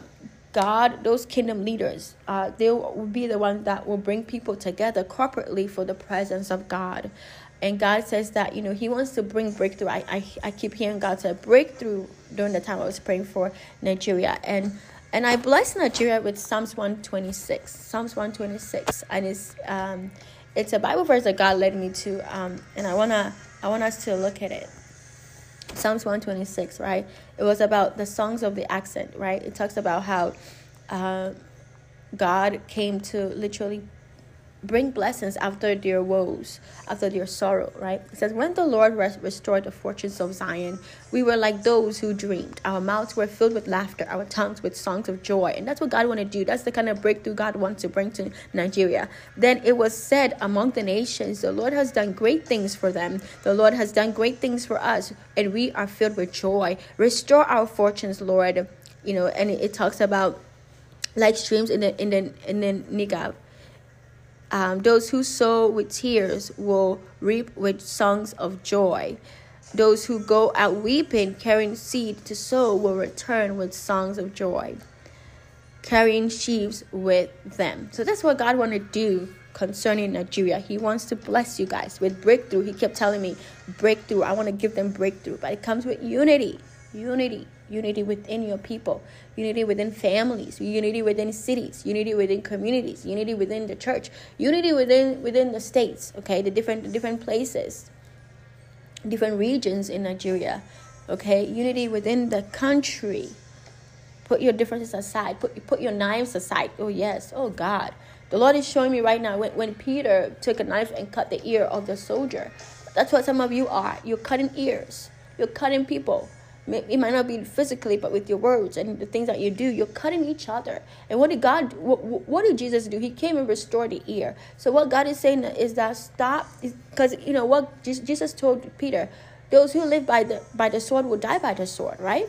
God, those kingdom leaders, uh, they will be the ones that will bring people together corporately for the presence of God. And God says that, you know, He wants to bring breakthrough. I, I, I keep hearing God say breakthrough during the time I was praying for Nigeria. And and I bless Nigeria with Psalms 126. Psalms 126. And it's um it's a Bible verse that God led me to. Um and I wanna I want us to look at it. Psalms 126, right? It was about the songs of the ascent, right? It talks about how uh, God came to literally bring blessings after their woes, after their sorrow, right? It says, When the Lord restored the fortunes of Zion, we were like those who dreamed. Our mouths were filled with laughter, our tongues with songs of joy. And that's what God want to do. That's the kind of breakthrough God wants to bring to Nigeria. Then it was said among the nations, The Lord has done great things for them. The Lord has done great things for us, and we are filled with joy. Restore our fortunes, Lord. You know, and it, it talks about like streams in the in the in the Negev um, those who sow with tears will reap with songs of joy. Those who go out weeping, carrying seed to sow, will return with songs of joy, carrying sheaves with them. So that's what God want to do concerning Nigeria. He wants to bless you guys with breakthrough. He kept telling me, breakthrough. I want to give them breakthrough, but it comes with unity. Unity unity within your people, unity within families, unity within cities, unity within communities, unity within the church, unity within within the states, okay, the different different places, different regions in Nigeria, okay, unity within the country. Put your differences aside. Put put your knives aside. Oh yes. Oh God. The Lord is showing me right now when, when Peter took a knife and cut the ear of the soldier. That's what some of you are. You're cutting ears. You're cutting people it might not be physically, but with your words and the things that you do, you're cutting each other. And what did God, what, what did Jesus do? He came and restored the ear. So what God is saying is that stop, because you know what Jesus told Peter, those who live by the by the sword will die by the sword, right?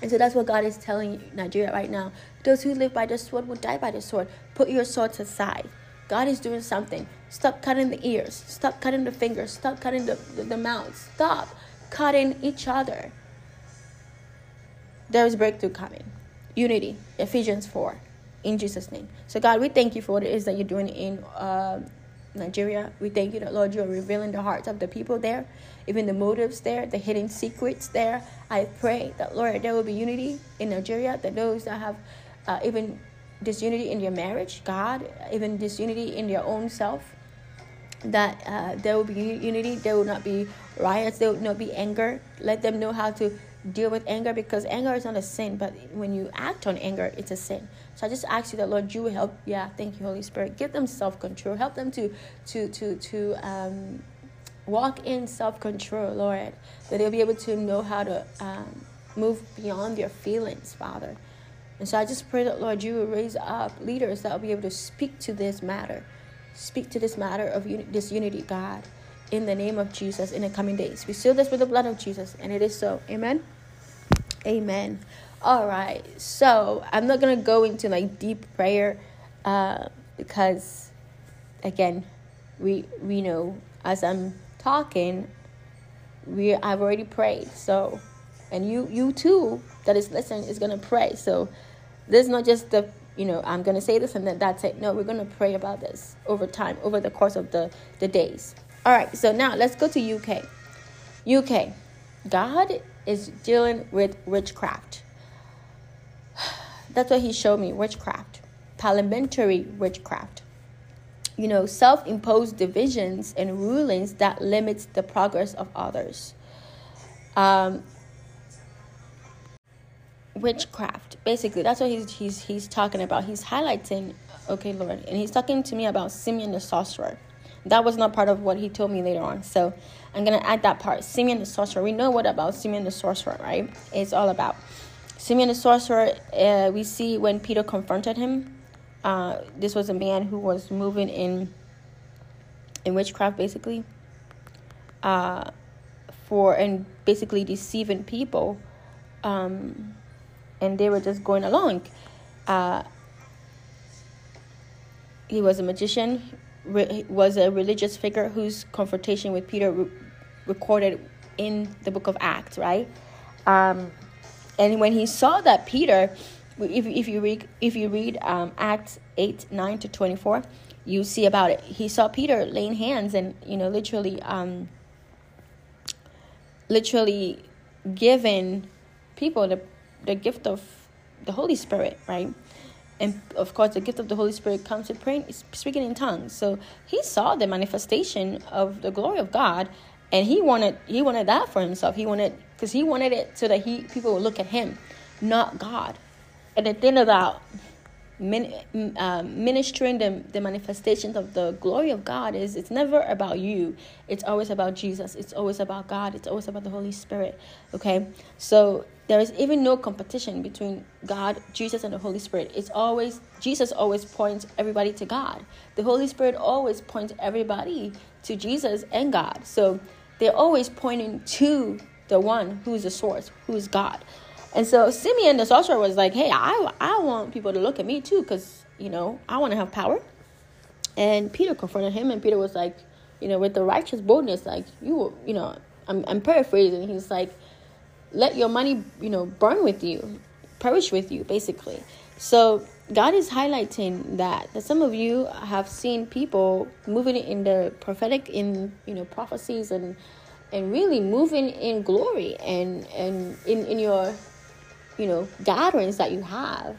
And so that's what God is telling Nigeria right now. Those who live by the sword will die by the sword. Put your swords aside. God is doing something. Stop cutting the ears. Stop cutting the fingers. Stop cutting the, the, the mouths. Stop cutting each other there is breakthrough coming. Unity, Ephesians 4, in Jesus' name. So, God, we thank you for what it is that you're doing in uh, Nigeria. We thank you that, Lord, you are revealing the hearts of the people there, even the motives there, the hidden secrets there. I pray that, Lord, there will be unity in Nigeria, that those that have uh, even disunity in your marriage, God, even disunity in your own self, that uh, there will be unity, there will not be riots, there will not be anger. Let them know how to deal with anger because anger is not a sin, but when you act on anger, it's a sin. So I just ask you that Lord, you will help. Yeah, thank you, Holy Spirit. Give them self control. Help them to to to to um, walk in self control, Lord. That they'll be able to know how to um, move beyond their feelings, Father. And so I just pray that Lord, you will raise up leaders that will be able to speak to this matter, speak to this matter of uni- this unity, God in the name of Jesus in the coming days. We seal this with the blood of Jesus, and it is so. Amen. Amen. All right. So I'm not gonna go into like deep prayer, uh, because again, we we know as I'm talking, we I've already prayed. So, and you you too that is listening is gonna pray. So, this is not just the you know I'm gonna say this and then that's it. No, we're gonna pray about this over time, over the course of the the days. All right. So now let's go to UK. UK, God is dealing with witchcraft. That's what He showed me witchcraft, parliamentary witchcraft you know, self imposed divisions and rulings that limits the progress of others. Um, witchcraft, basically, that's what he's, he's, he's talking about. He's highlighting, okay, Lord, and he's talking to me about Simeon the sorcerer. That was not part of what he told me later on. So I'm going to add that part. Simeon the sorcerer. We know what about Simeon the sorcerer, right? It's all about. Simeon the sorcerer, uh, we see when Peter confronted him uh, this was a man who was moving in in witchcraft, basically, uh, for and basically deceiving people, um, and they were just going along. Uh, he was a magician, re- was a religious figure whose confrontation with Peter re- recorded in the book of Acts, right? Um, and when he saw that Peter if, if you read if you read um, Acts eight nine to twenty four, you see about it. He saw Peter laying hands and you know literally um, literally giving people the the gift of the Holy Spirit, right? And of course, the gift of the Holy Spirit comes to praying, speaking in tongues. So he saw the manifestation of the glory of God, and he wanted he wanted that for himself. He wanted because he wanted it so that he people would look at him, not God and the thing about min, uh, ministering the, the manifestations of the glory of God is it's never about you. It's always about Jesus. It's always about God. It's always about the Holy Spirit. Okay? So there is even no competition between God, Jesus, and the Holy Spirit. It's always, Jesus always points everybody to God. The Holy Spirit always points everybody to Jesus and God. So they're always pointing to the one who's the source, who's God. And so Simeon the sorcerer was like, "Hey, I I want people to look at me too, because you know I want to have power." And Peter confronted him, and Peter was like, you know, with the righteous boldness, like you, you know, I'm I'm paraphrasing. He's like, "Let your money, you know, burn with you, perish with you," basically. So God is highlighting that that some of you have seen people moving in the prophetic, in you know prophecies and and really moving in glory and and in in your you know gatherings that you have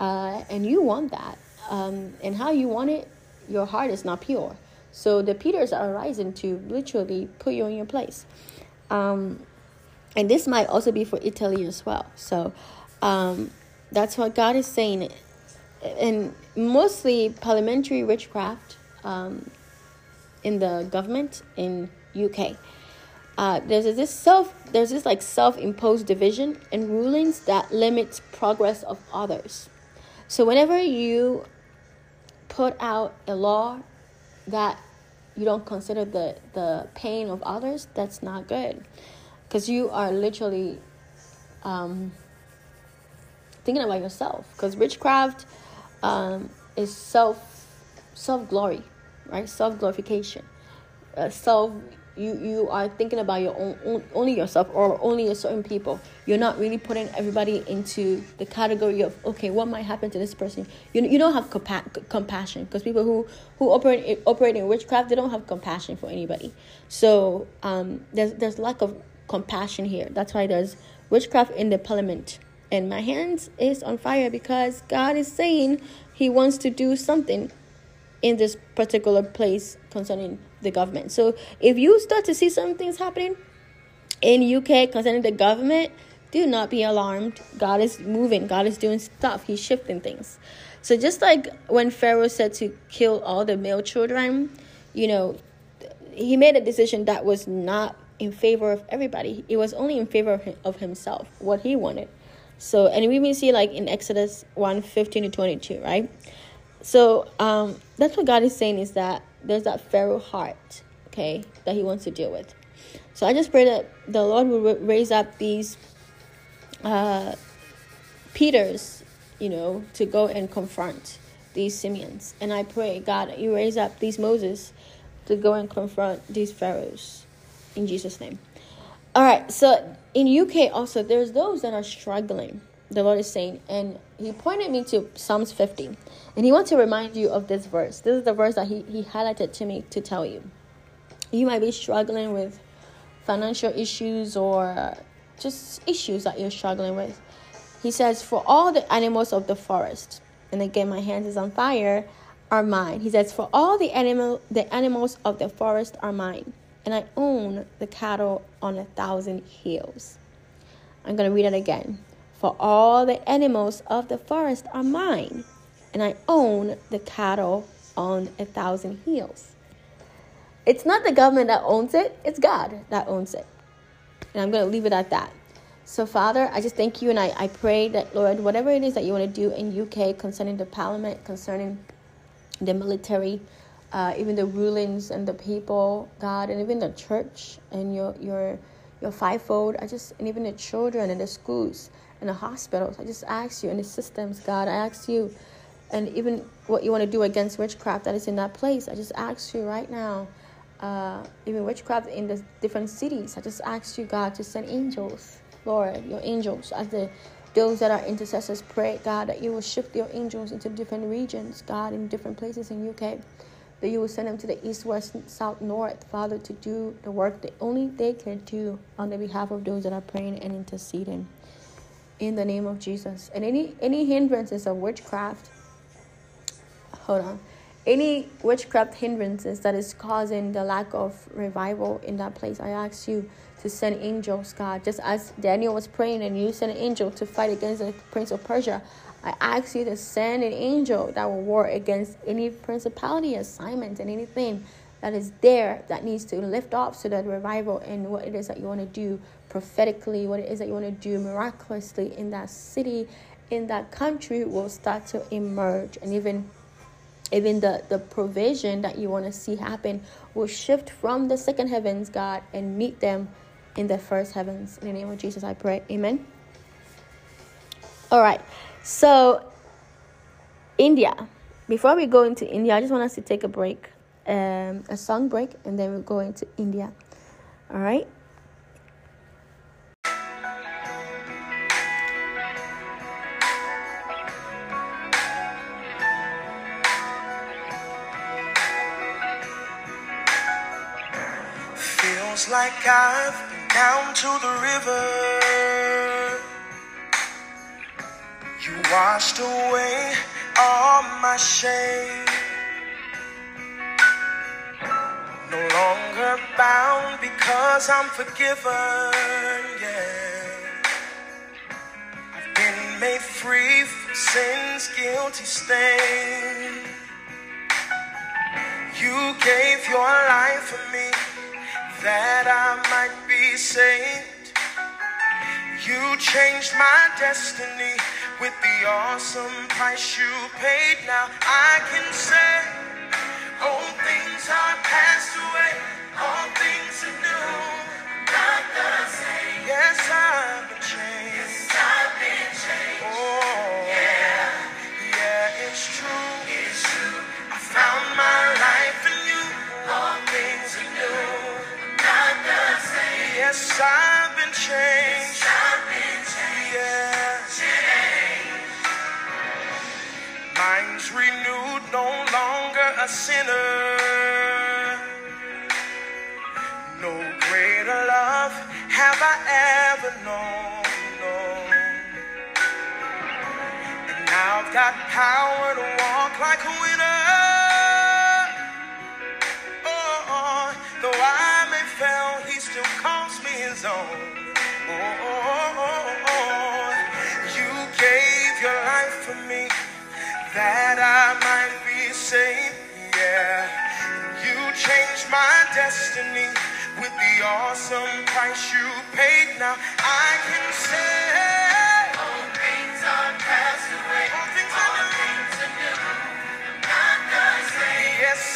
uh, and you want that. Um, and how you want it your heart is not pure. So the peters are rising to literally put you in your place. Um, and this might also be for italy as well. So um, that's what god is saying. And mostly parliamentary witchcraft um, in the government in uk uh, there's this self there's this like self-imposed division and rulings that limits progress of others. So whenever you put out a law that you don't consider the the pain of others that's not good because you are literally um, thinking about yourself. Because witchcraft um, is self self glory right? Self glorification uh, self you you are thinking about your own only yourself or only a certain people. You're not really putting everybody into the category of okay what might happen to this person? You, you don't have compa- compassion. Because people who who operate operate in witchcraft they don't have compassion for anybody. So um there's there's lack of compassion here that's why there's witchcraft in the parliament and my hands is on fire because god is saying he wants to do something in this particular place concerning the government. So if you start to see some things happening in UK concerning the government, do not be alarmed. God is moving. God is doing stuff. He's shifting things. So just like when Pharaoh said to kill all the male children, you know, he made a decision that was not in favor of everybody. It was only in favor of himself, what he wanted. So, and we may see like in Exodus 1 15 to 22, right? So, um, that's what God is saying is that there's that Pharaoh heart, okay, that He wants to deal with. So I just pray that the Lord will raise up these uh, Peters, you know, to go and confront these Simeons. And I pray, God, you raise up these Moses to go and confront these pharaohs in Jesus' name. All right, so in UK also, there's those that are struggling. The Lord is saying, and He pointed me to Psalms 50, and He wants to remind you of this verse. This is the verse that He, he highlighted to me to tell you. You might be struggling with financial issues or just issues that you're struggling with. He says, For all the animals of the forest, and again, my hands is on fire, are mine. He says, For all the animal the animals of the forest are mine, and I own the cattle on a thousand hills. I'm gonna read it again. For all the animals of the forest are mine, and I own the cattle on a thousand hills. It's not the government that owns it, it's God that owns it. And I'm going to leave it at that. So, Father, I just thank you and I, I pray that, Lord, whatever it is that you want to do in UK concerning the parliament, concerning the military, uh, even the rulings and the people, God, and even the church and your your your fivefold. I just and even the children and the schools and the hospitals. I just ask you and the systems, God. I ask you, and even what you want to do against witchcraft that is in that place. I just ask you right now. Uh, even witchcraft in the different cities. I just ask you, God, to send angels, Lord, your angels, as the those that are intercessors pray, God, that you will shift your angels into different regions, God, in different places in UK that you will send them to the east, west, south, north, Father, to do the work that only they can do on the behalf of those that are praying and interceding. In the name of Jesus. And any any hindrances of witchcraft, hold on. Any witchcraft hindrances that is causing the lack of revival in that place, I ask you to send angels, God. Just as Daniel was praying and you sent an angel to fight against the prince of Persia, I ask you to send an angel that will war against any principality assignment and anything that is there that needs to lift off so that revival and what it is that you want to do prophetically, what it is that you want to do miraculously in that city, in that country will start to emerge and even even the, the provision that you want to see happen will shift from the second heavens, God, and meet them in the first heavens. In the name of Jesus, I pray. Amen. All right. So, India. Before we go into India, I just want us to take a break, um, a song break, and then we'll go into India. All right. Feels like I've been down to the river. Washed away all my shame. No longer bound because I'm forgiven. Yeah. I've been made free from sin's guilty stain. You gave your life for me that I might be saved. You changed my destiny with the awesome price you paid. Now I can say, old things are passed away, a sinner. No greater love have I ever known. No. And now I've got power to walk like a winner. Oh, oh, though I may fail, he still calls me his own. Oh, oh, oh, oh. you gave your life for me that I might be saved. Changed my destiny with the awesome price you paid. Now I can say, all things are passed away. All things are new. Not the same. Yes,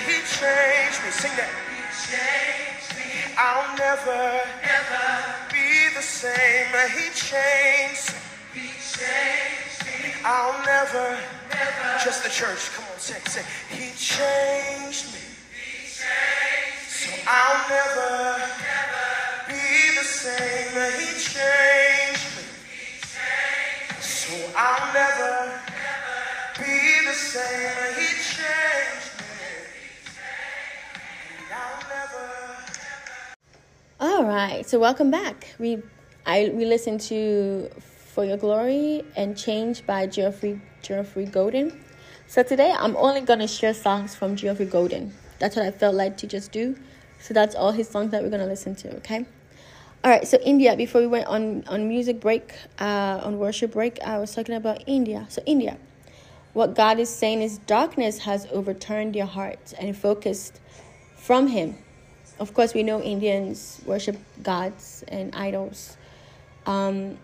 He changed me. Sing that. He changed me. I'll never never be the same. He changed me. I'll never. never. Just the church. Come on, say, say. He changed me. He changed me. So I'll never never be the same. He changed me. So I'll never, never be the same. He changed All right, so welcome back. We I we listened to For Your Glory and Change by Geoffrey Geoffrey Golden. So today I'm only gonna share songs from Geoffrey Golden. That's what I felt like to just do. So that's all his songs that we're gonna listen to. Okay. All right. So India. Before we went on on music break, uh, on worship break, I was talking about India. So India. What God is saying is darkness has overturned your hearts and focused from Him of course, we know Indians worship gods and idols. Um,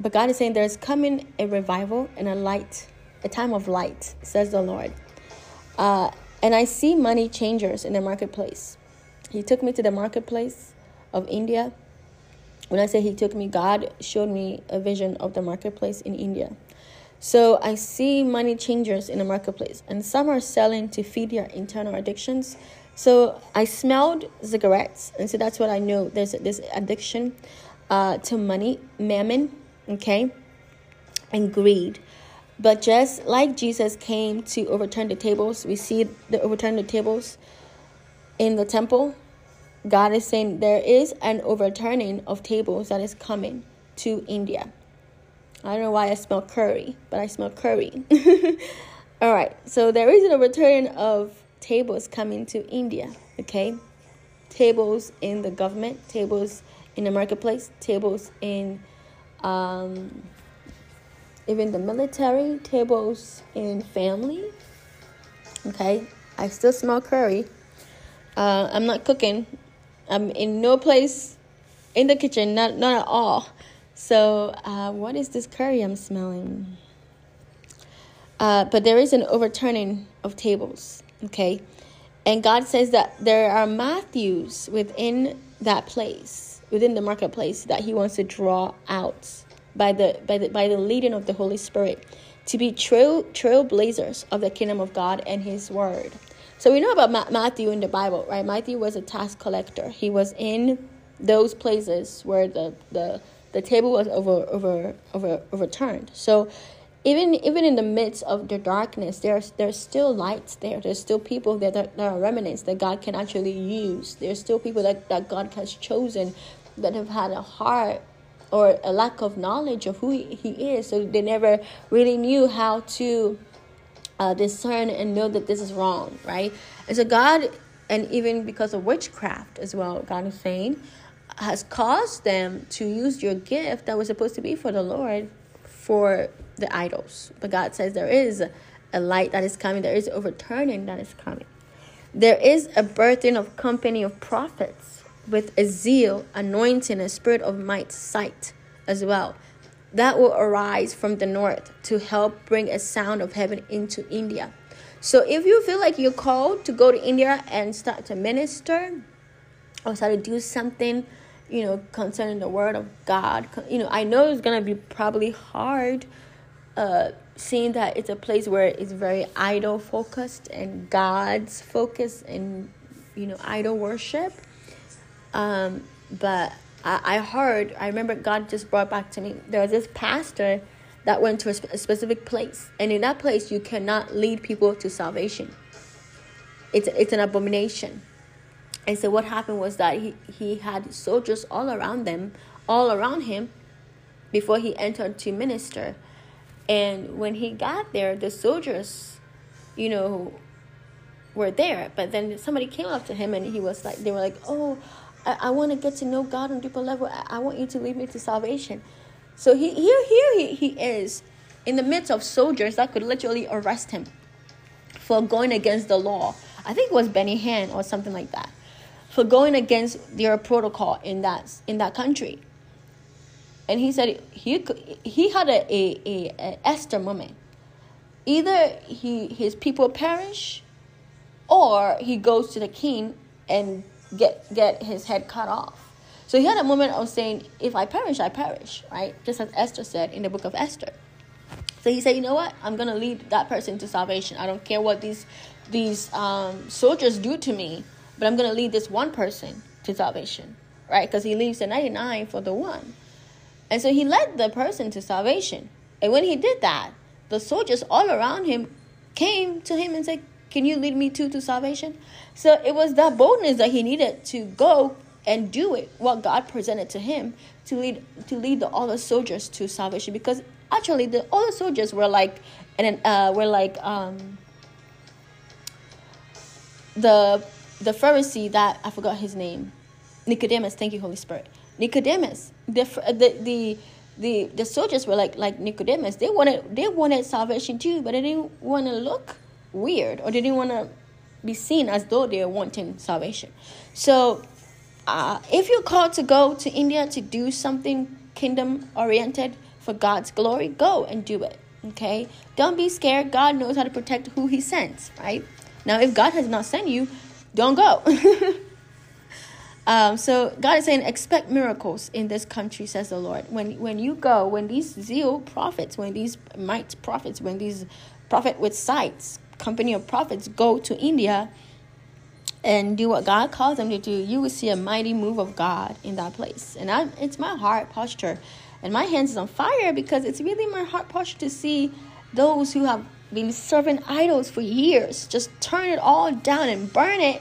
but God is saying there's coming a revival and a light, a time of light, says the Lord. Uh, and I see money changers in the marketplace. He took me to the marketplace of India. When I say He took me, God showed me a vision of the marketplace in India. So I see money changers in the marketplace, and some are selling to feed their internal addictions. So I smelled cigarettes, and so that's what I know. There's this addiction uh, to money, mammon, okay, and greed. But just like Jesus came to overturn the tables, we see the overturn the tables in the temple. God is saying there is an overturning of tables that is coming to India. I don't know why I smell curry, but I smell curry. All right, so there is an overturning of tables coming to India, okay? Tables in the government, tables in the marketplace, tables in um, even the military, tables in family, okay? I still smell curry. Uh, I'm not cooking. I'm in no place in the kitchen, not not at all. So, uh, what is this curry I'm smelling? Uh, but there is an overturning of tables. Okay. And God says that there are Matthews within that place, within the marketplace, that He wants to draw out by the by the by the leading of the Holy Spirit to be trail trailblazers of the kingdom of God and His word. So we know about Ma- Matthew in the Bible, right? Matthew was a tax collector. He was in those places where the the the table was over over over overturned. So even even in the midst of the darkness, there's there's still lights there. There's still people that, that, that are remnants that God can actually use. There's still people that, that God has chosen that have had a heart or a lack of knowledge of who he, he is. So they never really knew how to uh, discern and know that this is wrong, right? And so God, and even because of witchcraft as well, God is saying, has caused them to use your gift that was supposed to be for the Lord for the idols. But God says there is a light that is coming, there is overturning that is coming. There is a birthing of company of prophets with a zeal, anointing, a spirit of might, sight as well. That will arise from the north to help bring a sound of heaven into India. So if you feel like you're called to go to India and start to minister or start to do something, you know, concerning the word of God, you know, I know it's going to be probably hard uh, seeing that it's a place where it's very idol focused and God's focus and you know idol worship. Um, but I, I heard, I remember God just brought back to me. There was this pastor that went to a, a specific place, and in that place you cannot lead people to salvation. It's it's an abomination. And so what happened was that he, he had soldiers all around them, all around him, before he entered to minister and when he got there, the soldiers, you know, were there. But then somebody came up to him and he was like, they were like, oh, I, I want to get to know God on a deeper level. I, I want you to lead me to salvation. So he, here, here he, he is in the midst of soldiers that could literally arrest him for going against the law. I think it was Benny Hinn or something like that. For going against their protocol in that in that country. And he said he he had a, a, a, a Esther moment. Either he his people perish or he goes to the king and get get his head cut off. So he had a moment of saying, if I perish, I perish, right? Just as Esther said in the book of Esther. So he said, you know what? I'm gonna lead that person to salvation. I don't care what these these um, soldiers do to me, but I'm gonna lead this one person to salvation, right? Because he leaves the 99 for the one. And so he led the person to salvation. And when he did that, the soldiers all around him came to him and said, Can you lead me too to salvation? So it was that boldness that he needed to go and do it, what God presented to him to lead to lead the, all the soldiers to salvation. Because actually the the soldiers were like and uh, were like um, the the Pharisee that I forgot his name, Nicodemus. Thank you, Holy Spirit. Nicodemus. The the the the, the soldiers were like like Nicodemus. They wanted they wanted salvation too, but they didn't want to look weird or they didn't want to be seen as though they're wanting salvation. So, uh, if you're called to go to India to do something kingdom oriented, for God's glory, go and do it. Okay? Don't be scared. God knows how to protect who He sends, right? Now, if God has not sent you, don't go. um, so God is saying, expect miracles in this country, says the Lord. When when you go, when these zeal prophets, when these might prophets, when these prophet with sights, company of prophets go to India and do what God calls them to do, you will see a mighty move of God in that place. And I, it's my heart posture and my hands is on fire because it's really my heart posture to see those who have been serving idols for years just turn it all down and burn it.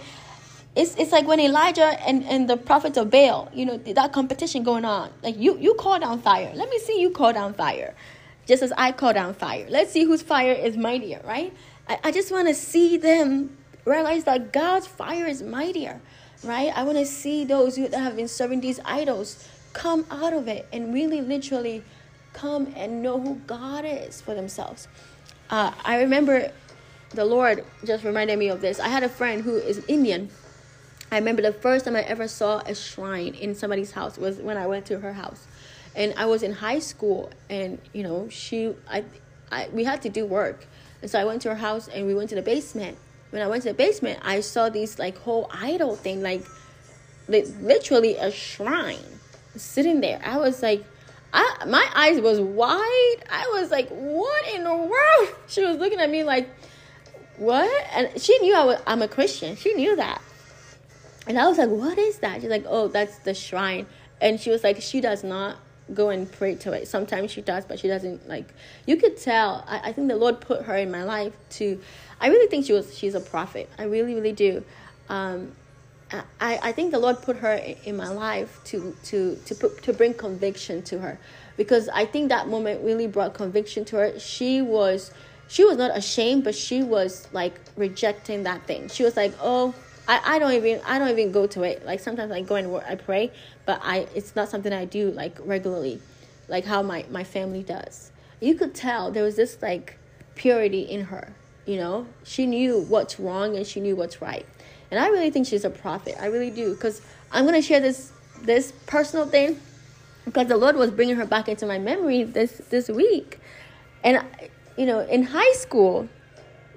It's, it's like when Elijah and, and the prophets of Baal, you know, that competition going on. Like you you call down fire. Let me see you call down fire. Just as I call down fire. Let's see whose fire is mightier, right? I, I just want to see them realize that God's fire is mightier, right? I want to see those who have been serving these idols come out of it and really literally come and know who God is for themselves. Uh, I remember the Lord just reminded me of this. I had a friend who is Indian. I remember the first time I ever saw a shrine in somebody's house was when I went to her house. And I was in high school and you know, she I I we had to do work. And so I went to her house and we went to the basement. When I went to the basement, I saw these like whole idol thing like literally a shrine sitting there. I was like, I my eyes was wide. I was like, what in the world? She was looking at me like, what? And she knew I was I'm a Christian. She knew that. And I was like, what is that? She's like, oh, that's the shrine. And she was like, she does not go and pray to it. Sometimes she does, but she doesn't like you could tell. I, I think the Lord put her in my life to I really think she was she's a prophet. I really, really do. Um, I, I think the Lord put her in my life to to to put to bring conviction to her because I think that moment really brought conviction to her. She was she was not ashamed, but she was like rejecting that thing. She was like, "Oh, I, I don't even I don't even go to it. Like sometimes I go and work, I pray, but I it's not something I do like regularly, like how my my family does. You could tell there was this like purity in her. You know, she knew what's wrong and she knew what's right and I really think she's a prophet. I really do. Because I'm to share this this personal thing because the Lord was bringing her back into my memory this this week. And you know, in high school,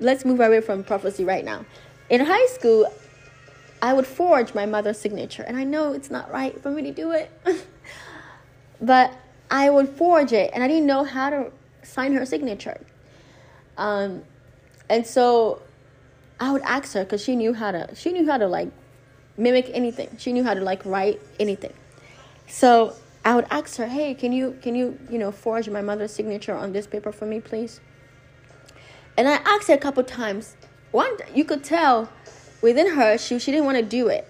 let's move away from prophecy right now. In high school, I would forge my mother's signature, and I know it's not right for me to do it, but I would forge it, and I didn't know how to sign her signature. Um, and so I would ask her because she knew how to she knew how to like mimic anything. She knew how to like write anything. So I would ask her, "Hey, can you can you you know forge my mother's signature on this paper for me, please?" And I asked her a couple times. One, you could tell within her she she didn't want to do it.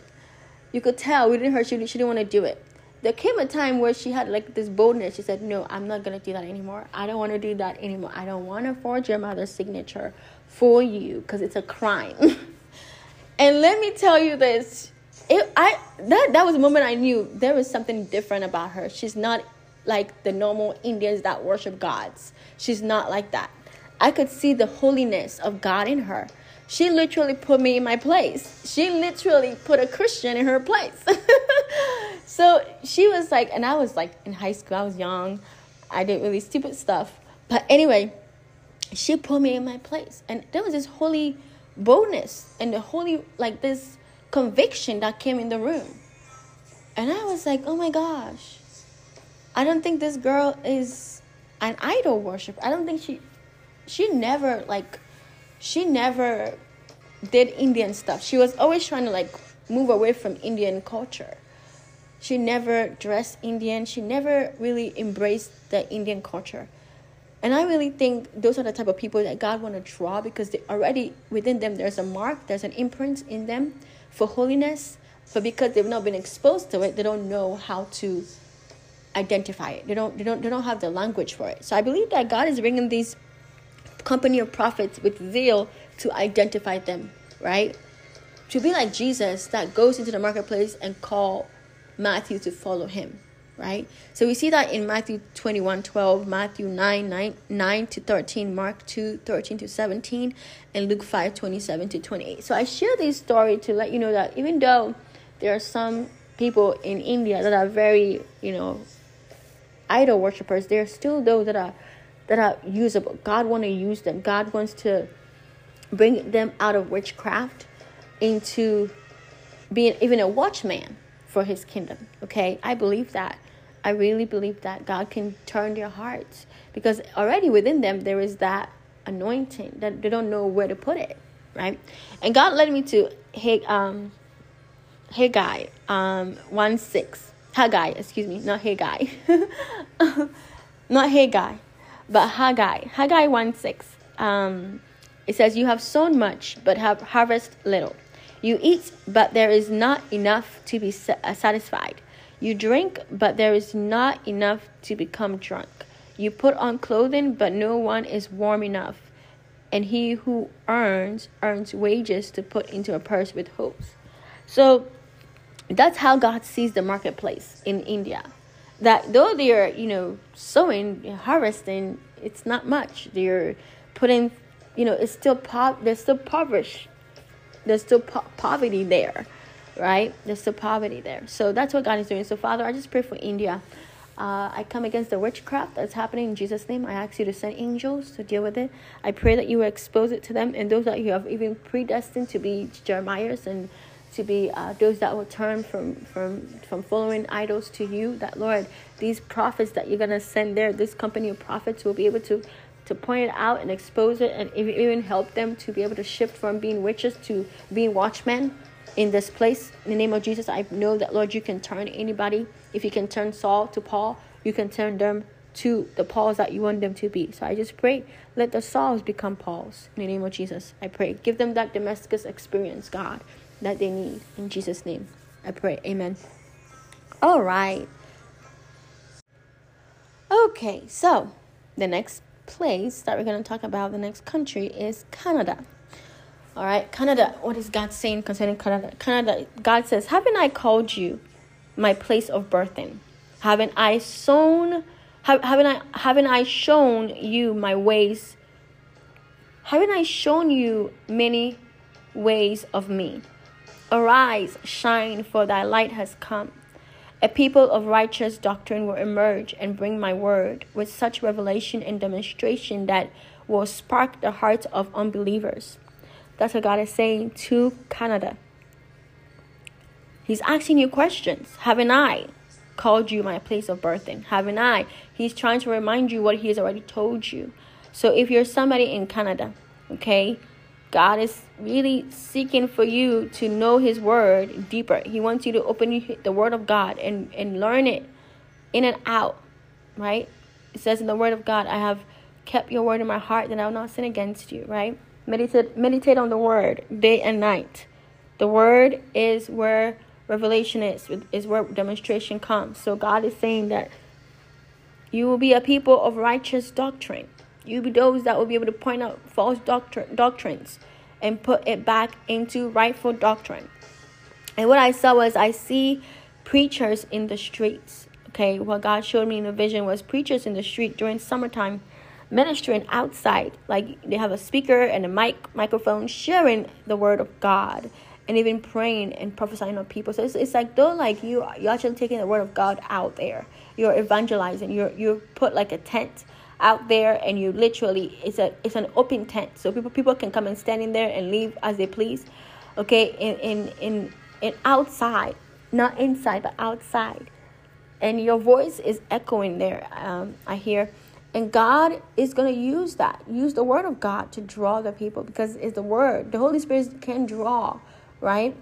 You could tell within her she she didn't want to do it. There came a time where she had like this boldness. She said, "No, I'm not gonna do that anymore. I don't want to do that anymore. I don't want to forge your mother's signature for you because it's a crime. And let me tell you this. It, I that that was the moment I knew there was something different about her. She's not like the normal Indians that worship gods. She's not like that. I could see the holiness of God in her. She literally put me in my place. She literally put a Christian in her place. so she was like, and I was like in high school, I was young. I did really stupid stuff. But anyway, she put me in my place. And there was this holy boldness and the holy, like this conviction that came in the room. And I was like, oh my gosh, I don't think this girl is an idol worshiper. I don't think she, she never, like, she never did Indian stuff. She was always trying to, like, move away from Indian culture. She never dressed Indian. She never really embraced the Indian culture. And I really think those are the type of people that God want to draw because they already within them there's a mark, there's an imprint in them for holiness, but because they've not been exposed to it, they don't know how to identify it. They don't they don't they don't have the language for it. So I believe that God is bringing these company of prophets with zeal to identify them, right? To be like Jesus that goes into the marketplace and call Matthew to follow him right? So we see that in Matthew 21 12, Matthew 9 9, 9 to 13, Mark 2 13 to 17, and Luke 5 27 to 28. So I share this story to let you know that even though there are some people in India that are very, you know, idol worshippers, there are still those that are that are usable. God want to use them. God wants to bring them out of witchcraft into being even a watchman for his kingdom. Okay, I believe that. I really believe that God can turn their hearts because already within them there is that anointing that they don't know where to put it, right? And God led me to hey um Haggai um one six Haggai excuse me not Haggai not Haggai but Haggai Haggai one six um it says you have sown much but have harvested little you eat but there is not enough to be satisfied you drink, but there is not enough to become drunk. You put on clothing, but no one is warm enough. And he who earns, earns wages to put into a purse with hopes. So that's how God sees the marketplace in India. That though they're, you know, sowing, harvesting, it's not much. They're putting, you know, it's still po- there's still poverty. There's still po- poverty there right? There's still poverty there. So that's what God is doing. So, Father, I just pray for India. Uh, I come against the witchcraft that's happening in Jesus' name. I ask you to send angels to deal with it. I pray that you will expose it to them and those that you have even predestined to be Jeremiah's and to be uh, those that will turn from, from, from following idols to you. That, Lord, these prophets that you're going to send there, this company of prophets will be able to to point it out and expose it and even help them to be able to shift from being witches to being watchmen in this place. In the name of Jesus, I know that, Lord, you can turn anybody. If you can turn Saul to Paul, you can turn them to the Pauls that you want them to be. So I just pray, let the Sauls become Pauls. In the name of Jesus, I pray. Give them that Damascus experience, God, that they need. In Jesus' name, I pray. Amen. All right. Okay, so the next place that we're going to talk about, the next country is Canada. All right, Canada. What is God saying concerning Canada? Canada. God says, "Haven't I called you, my place of birthing? Haven't I sown? Have, haven't I? Haven't I shown you my ways? Haven't I shown you many ways of me? Arise, shine, for thy light has come." A people of righteous doctrine will emerge and bring my word with such revelation and demonstration that will spark the hearts of unbelievers. That's what God is saying to Canada. He's asking you questions. Haven't I called you my place of birthing? Haven't I? He's trying to remind you what He has already told you. So if you're somebody in Canada, okay, God is really seeking for you to know His Word deeper. He wants you to open the Word of God and, and learn it in and out, right? It says in the Word of God, I have kept your word in my heart that I will not sin against you, right? Meditate, meditate on the word day and night. The word is where revelation is, is where demonstration comes. So God is saying that you will be a people of righteous doctrine. You'll be those that will be able to point out false doctrine, doctrines and put it back into rightful doctrine. And what I saw was I see preachers in the streets. Okay, what God showed me in the vision was preachers in the street during summertime ministering outside. Like they have a speaker and a mic microphone sharing the word of God and even praying and prophesying on people. So it's, it's like though like you you're actually taking the word of God out there. You're evangelizing. You're you put like a tent out there and you literally it's a it's an open tent. So people people can come and stand in there and leave as they please. Okay, in in in, in outside, not inside but outside. And your voice is echoing there. Um, I hear and God is going to use that, use the word of God to draw the people because it's the word. The Holy Spirit can draw, right?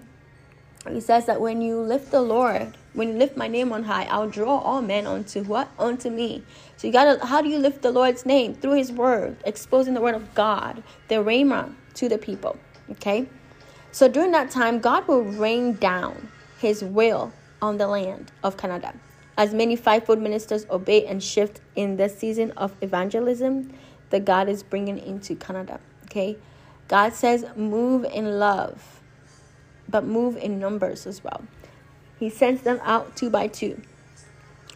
He says that when you lift the Lord, when you lift my name on high, I'll draw all men unto what? Unto me. So you gotta how do you lift the Lord's name? Through his word, exposing the word of God, the Rhema to the people. Okay? So during that time, God will rain down his will on the land of Canada. As many fivefold ministers obey and shift in the season of evangelism that God is bringing into Canada. Okay? God says, move in love, but move in numbers as well. He sends them out two by two,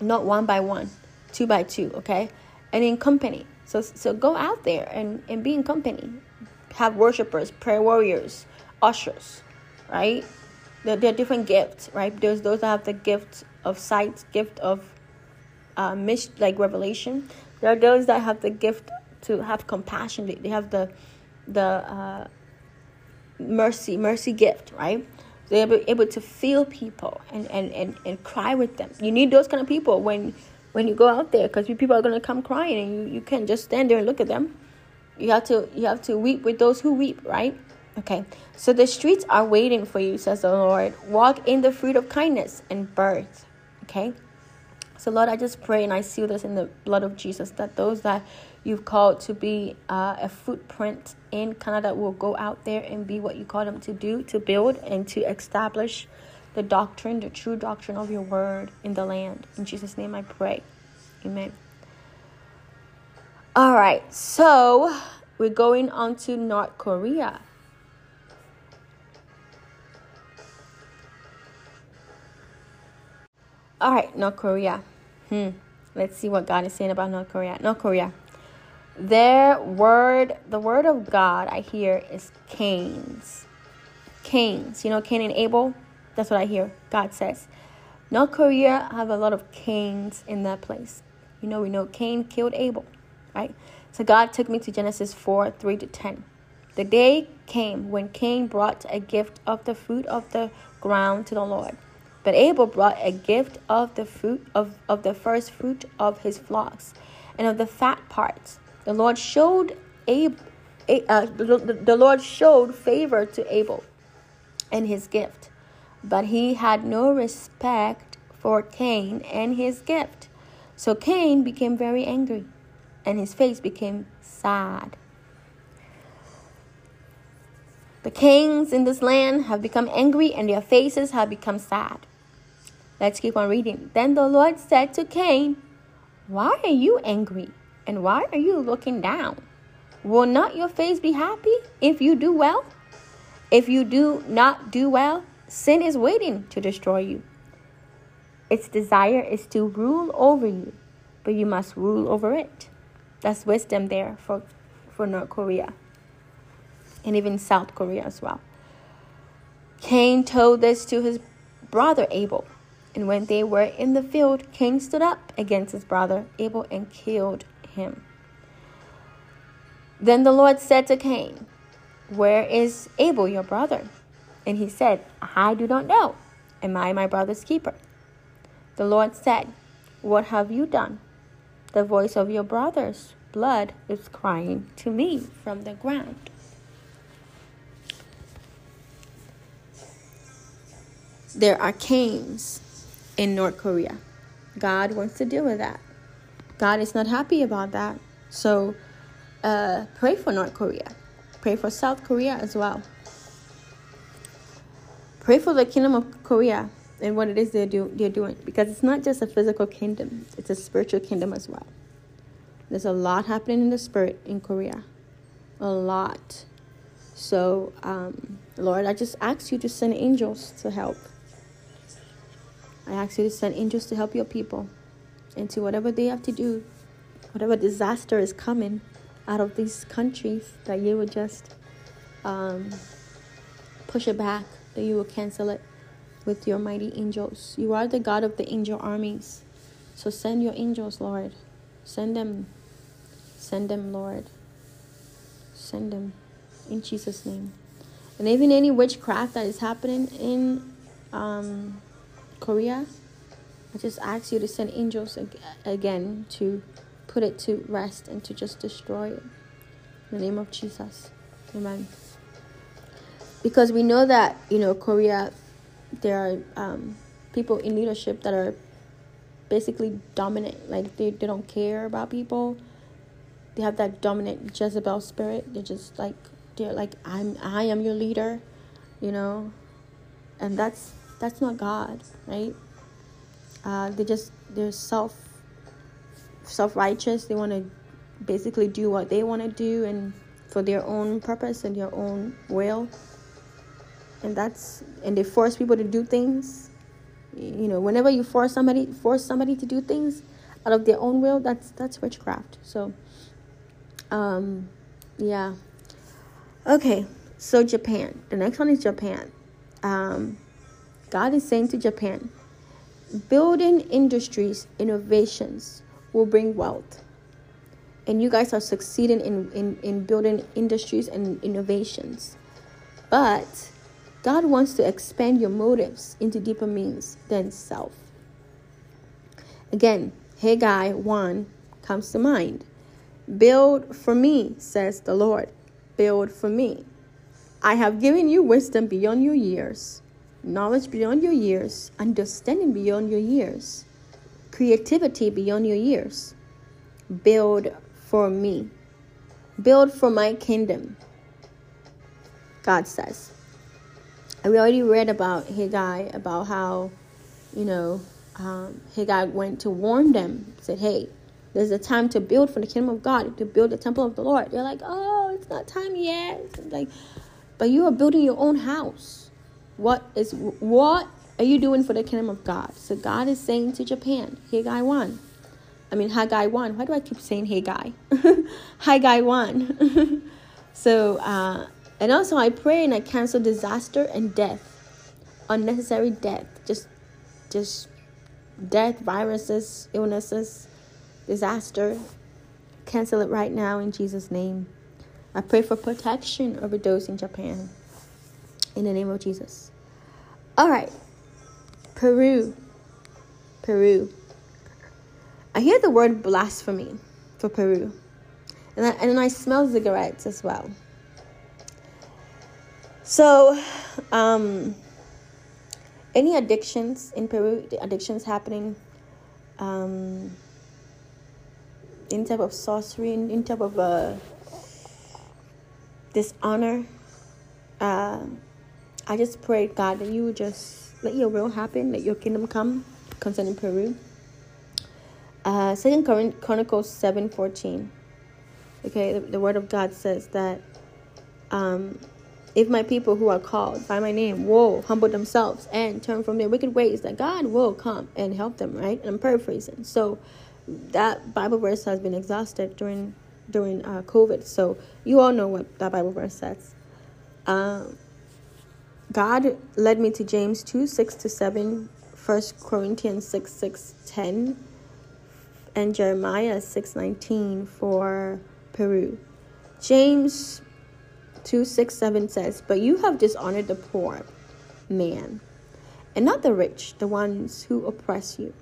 not one by one, two by two, okay? And in company. So, so go out there and, and be in company. Have worshipers, prayer warriors, ushers, right? There, there are different gifts, right? There's those that have the gift of sight, gift of uh, mis- like revelation. There are those that have the gift to have compassion. They, they have the the uh, mercy mercy gift, right? They're able, able to feel people and, and, and, and cry with them. You need those kind of people when when you go out there because people are going to come crying and you, you can't just stand there and look at them. You have to you have to weep with those who weep, right? Okay. So the streets are waiting for you, says the Lord. Walk in the fruit of kindness and birth. Okay? So, Lord, I just pray and I seal this in the blood of Jesus that those that you've called to be uh, a footprint in Canada will go out there and be what you call them to do, to build and to establish the doctrine, the true doctrine of your word in the land. In Jesus' name I pray. Amen. All right, so we're going on to North Korea. All right, North Korea. Hmm. Let's see what God is saying about North Korea. North Korea. Their word, the word of God I hear is Cain's. Cain's. You know Cain and Abel? That's what I hear. God says. North Korea have a lot of Cain's in that place. You know, we know Cain killed Abel, right? So God took me to Genesis 4 3 to 10. The day came when Cain brought a gift of the fruit of the ground to the Lord. But Abel brought a gift of the fruit of, of the first fruit of his flocks and of the fat parts. The Lord showed Abel, uh, the, Lord showed favor to Abel and his gift, but he had no respect for Cain and his gift. So Cain became very angry, and his face became sad. The kings in this land have become angry, and their faces have become sad. Let's keep on reading. Then the Lord said to Cain, Why are you angry? And why are you looking down? Will not your face be happy if you do well? If you do not do well, sin is waiting to destroy you. Its desire is to rule over you, but you must rule over it. That's wisdom there for, for North Korea and even South Korea as well. Cain told this to his brother Abel. And when they were in the field, Cain stood up against his brother Abel and killed him. Then the Lord said to Cain, Where is Abel, your brother? And he said, I do not know. Am I my brother's keeper? The Lord said, What have you done? The voice of your brother's blood is crying to me from the ground. There are Cains in North Korea. God wants to deal with that. God is not happy about that. So uh, pray for North Korea. Pray for South Korea as well. Pray for the kingdom of Korea and what it is they're, do, they're doing. Because it's not just a physical kingdom, it's a spiritual kingdom as well. There's a lot happening in the spirit in Korea. A lot. So, um, Lord, I just ask you to send angels to help. I ask you to send angels to help your people into whatever they have to do, whatever disaster is coming out of these countries, that you would just um, push it back, that you will cancel it with your mighty angels. You are the God of the angel armies. So send your angels, Lord. Send them. Send them, Lord. Send them in Jesus' name. And even any witchcraft that is happening in um, Korea, I just ask you to send angels ag- again to put it to rest and to just destroy it. In the name of Jesus. Amen. Because we know that, you know, Korea, there are um, people in leadership that are basically dominant. Like, they, they don't care about people. They have that dominant Jezebel spirit. They're just like, they're like, I'm, I am your leader, you know? And that's, that's not God, right? Uh, they just, they're self, self-righteous. They want to basically do what they want to do and for their own purpose and their own will. And that's and they force people to do things. You know whenever you force somebody force somebody to do things out of their own will that's that's witchcraft. So um yeah. Okay so japan. The next one is japan. Um god is saying to japan building industries innovations will bring wealth and you guys are succeeding in, in, in building industries and innovations but God wants to expand your motives into deeper means than self. Again, Haggai 1 comes to mind. Build for me, says the Lord. Build for me. I have given you wisdom beyond your years, knowledge beyond your years, understanding beyond your years, creativity beyond your years. Build for me. Build for my kingdom. God says. And we already read about Haggai, about how, you know, um, Haggai went to warn them, said, hey, there's a time to build for the kingdom of God, to build the temple of the Lord. They're like, oh, it's not time yet. Like, but you are building your own house. What is what are you doing for the kingdom of God? So God is saying to Japan, Haggai 1. I mean Haggai 1. Why do I keep saying Haggai? Haggai 1. so uh, and also, I pray and I cancel disaster and death, unnecessary death, just, just death, viruses, illnesses, disaster. Cancel it right now in Jesus' name. I pray for protection over those in Japan. In the name of Jesus. All right. Peru. Peru. I hear the word blasphemy for Peru. And I, and I smell cigarettes as well. So, um, any addictions in Peru? Addictions happening, um, type of sorcery, in type of uh, dishonor. Uh, I just pray God that you would just let your will happen, let your kingdom come concerning Peru. Uh, Second Chronicles seven fourteen. Okay, the, the word of God says that um, if my people who are called by my name will humble themselves and turn from their wicked ways, that God will come and help them, right? And I'm paraphrasing. So that Bible verse has been exhausted during during uh, COVID. So you all know what that Bible verse says. Um, God led me to James 2 6 to 7, 1 Corinthians 6 6 10, and Jeremiah 6 19 for Peru. James 267 says, But you have dishonored the poor man, and not the rich, the ones who oppress you,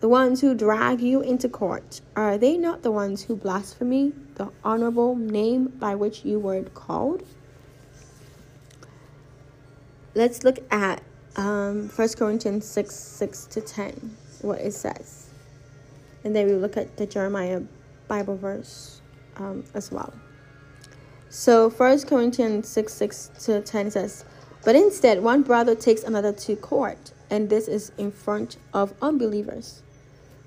the ones who drag you into court. Are they not the ones who blaspheme the honorable name by which you were called? Let's look at um, 1 Corinthians 6 6 to 10, what it says. And then we look at the Jeremiah Bible verse um, as well. So First Corinthians 6 6 to 10 says, But instead, one brother takes another to court, and this is in front of unbelievers.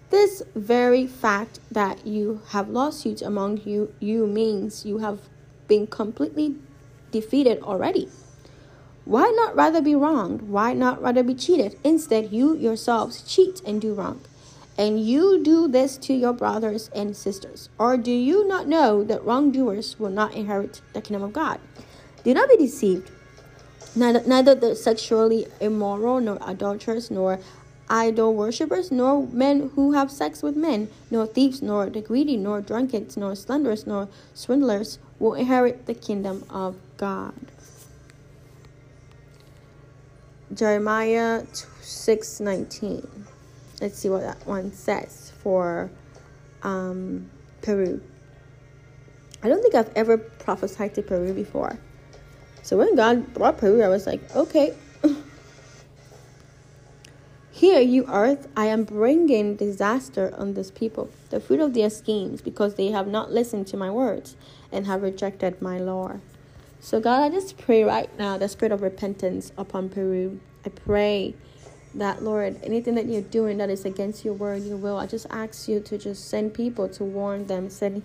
This very fact that you have lawsuits among you, you means you have been completely defeated already. Why not rather be wronged? Why not rather be cheated? Instead, you yourselves cheat and do wrong. And you do this to your brothers and sisters. Or do you not know that wrongdoers will not inherit the kingdom of God? Do not be deceived. Neither, neither the sexually immoral, nor adulterers, nor idol worshippers, nor men who have sex with men, nor thieves, nor the greedy, nor drunkards, nor slanderers, nor swindlers will inherit the kingdom of God. Jeremiah 6:19. Let's see what that one says for um, Peru. I don't think I've ever prophesied to Peru before. So when God brought Peru, I was like, okay. Here, you earth, I am bringing disaster on this people, the fruit of their schemes, because they have not listened to my words and have rejected my law. So, God, I just pray right now the spirit of repentance upon Peru. I pray that, Lord, anything that you're doing that is against your word, your will, I just ask you to just send people to warn them, send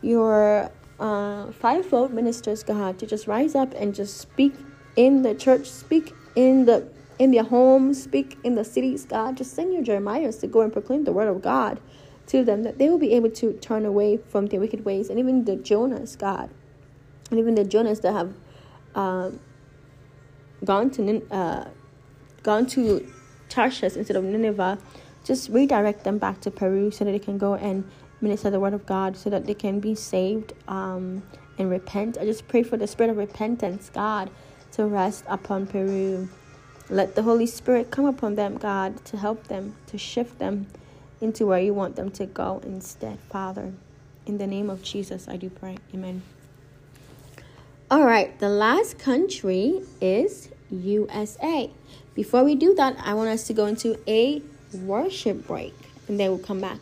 your uh, fivefold ministers, God, to just rise up and just speak in the church, speak in the in their homes, speak in the cities, God. Just send your Jeremiahs to go and proclaim the word of God to them, that they will be able to turn away from their wicked ways, and even the Jonas, God, and even the Jonas that have uh, gone to uh, gone to Tarshish instead of Nineveh, just redirect them back to Peru so that they can go and minister the word of God so that they can be saved um, and repent. I just pray for the spirit of repentance, God, to rest upon Peru. Let the Holy Spirit come upon them, God, to help them, to shift them into where you want them to go instead, Father. In the name of Jesus, I do pray. Amen. All right, the last country is USA. Before we do that, I want us to go into a worship break and then we'll come back.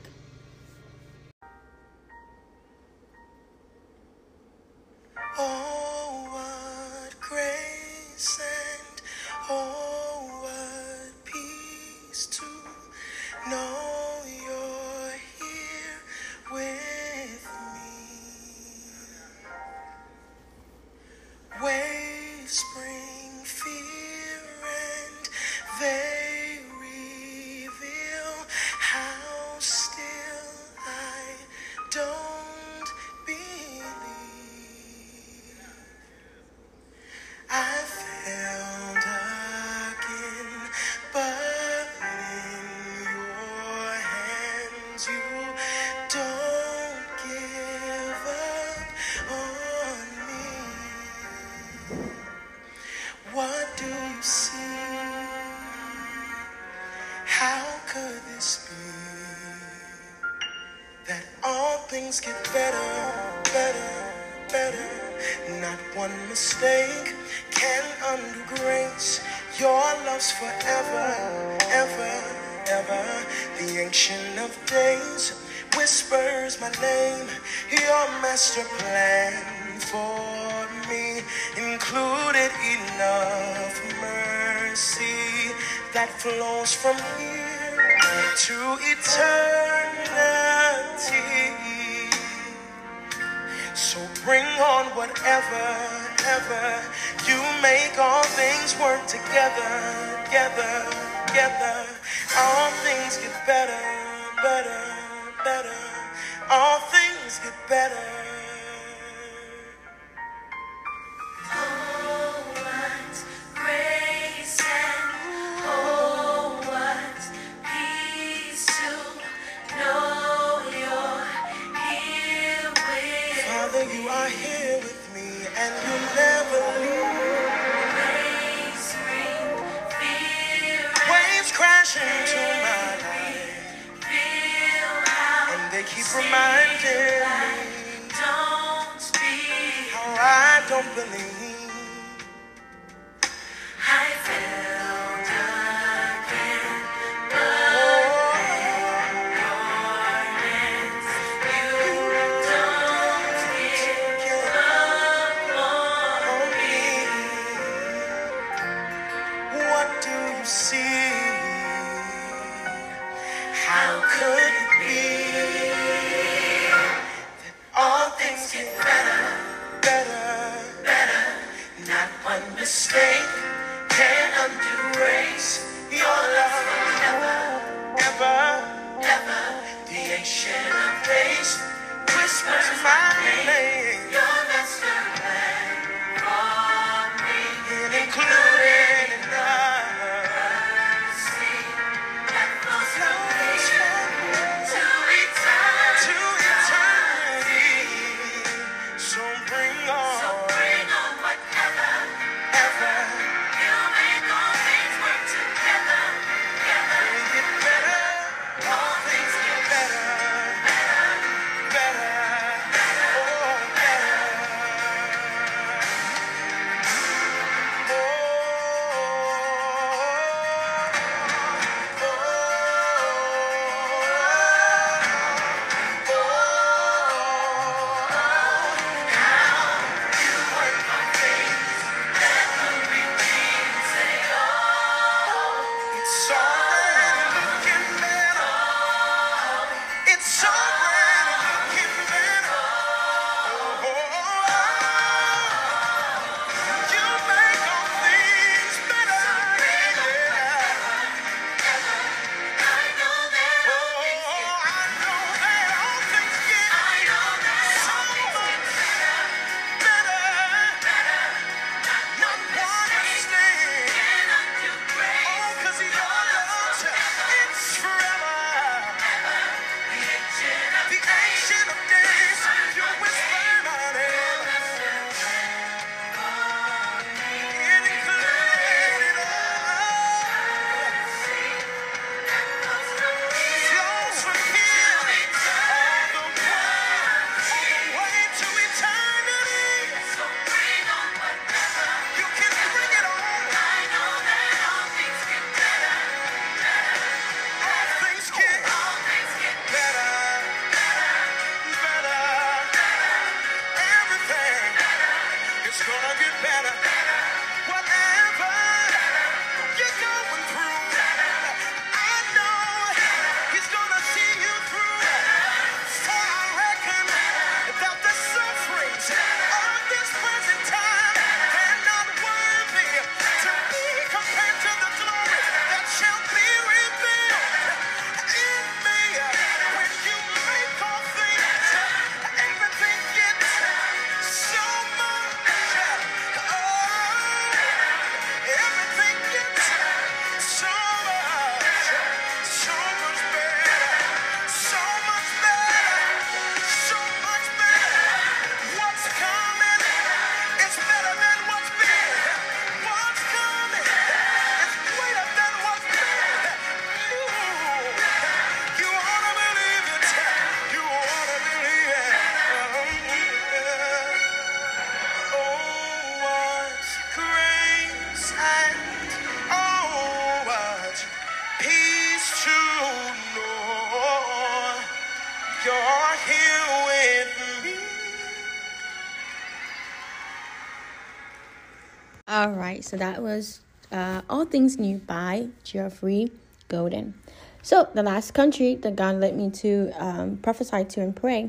So that was uh, All Things New by Geoffrey Golden. So, the last country that God led me to um, prophesy to and pray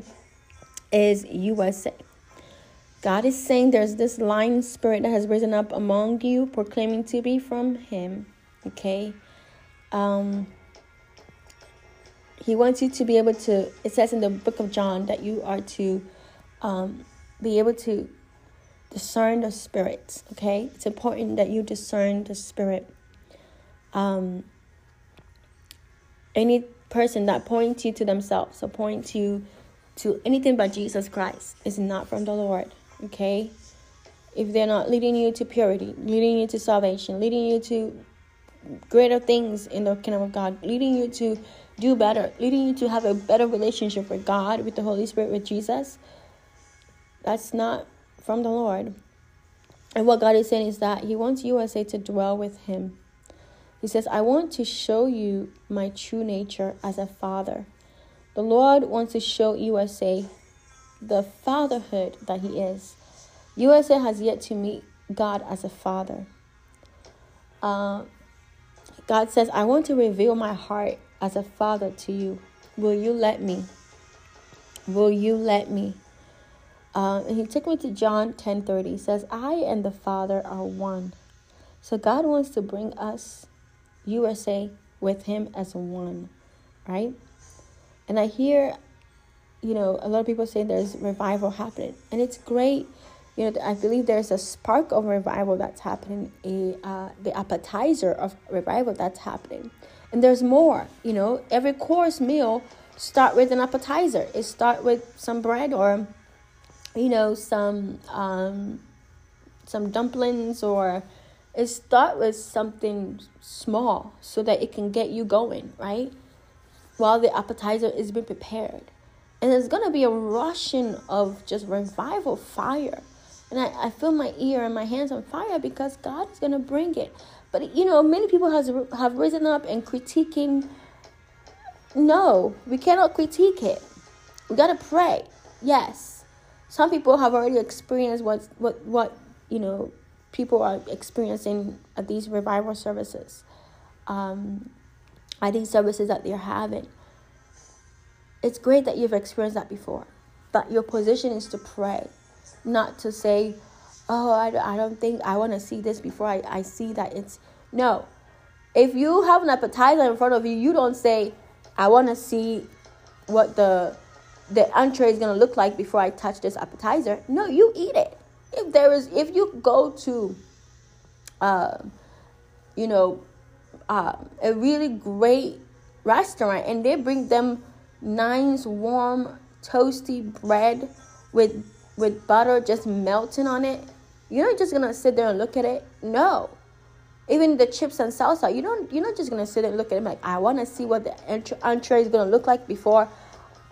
is USA. God is saying there's this lying spirit that has risen up among you, proclaiming to be from Him. Okay. Um, he wants you to be able to, it says in the book of John that you are to um, be able to discern the spirits. Okay. It's important that you discern the spirit. Um, any person that points you to themselves or points you to anything but Jesus Christ is not from the Lord. Okay? If they're not leading you to purity, leading you to salvation, leading you to greater things in the kingdom of God, leading you to do better, leading you to have a better relationship with God, with the Holy Spirit, with Jesus, that's not from the Lord. And what God is saying is that He wants USA to dwell with Him. He says, I want to show you my true nature as a father. The Lord wants to show USA the fatherhood that He is. USA has yet to meet God as a father. Uh, God says, I want to reveal my heart as a father to you. Will you let me? Will you let me? Uh, and he took me to John 10 30. He says, I and the Father are one. So God wants to bring us USA with him as one, right? And I hear, you know, a lot of people saying there's revival happening, and it's great. You know, I believe there's a spark of revival that's happening, a uh, the appetizer of revival that's happening, and there's more. You know, every course meal start with an appetizer. It start with some bread or, you know, some um, some dumplings or it start with something small so that it can get you going, right? While the appetizer is being prepared. And there's gonna be a rushing of just revival fire. And I, I feel my ear and my hands on fire because God is gonna bring it. But you know, many people has have risen up and critiquing. No, we cannot critique it. We gotta pray. Yes. Some people have already experienced what what what you know people are experiencing at these revival services, um, at these services that they're having. It's great that you've experienced that before, but your position is to pray, not to say, oh, I, I don't think I want to see this before I, I see that it's. No. If you have an appetizer in front of you, you don't say, I want to see what the the entree is going to look like before I touch this appetizer. No, you eat it. If there is if you go to uh, you know uh, a really great restaurant and they bring them nice warm toasty bread with with butter just melting on it you're not just gonna sit there and look at it. No. Even the chips and salsa you don't you're not just gonna sit and look at it like i want to see what the entree is gonna look like before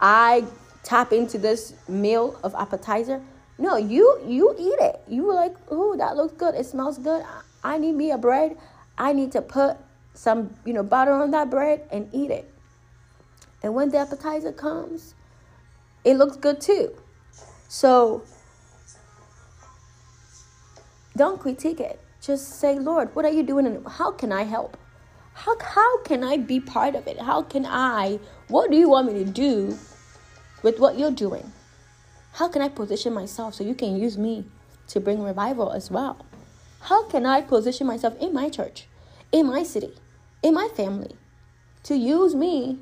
i tap into this meal of appetizer no, you you eat it. You were like, oh, that looks good. It smells good. I need me a bread. I need to put some, you know, butter on that bread and eat it. And when the appetizer comes, it looks good too. So don't critique it. Just say, Lord, what are you doing and how can I help? How, how can I be part of it? How can I, what do you want me to do with what you're doing? How can I position myself so you can use me to bring revival as well? How can I position myself in my church, in my city, in my family to use me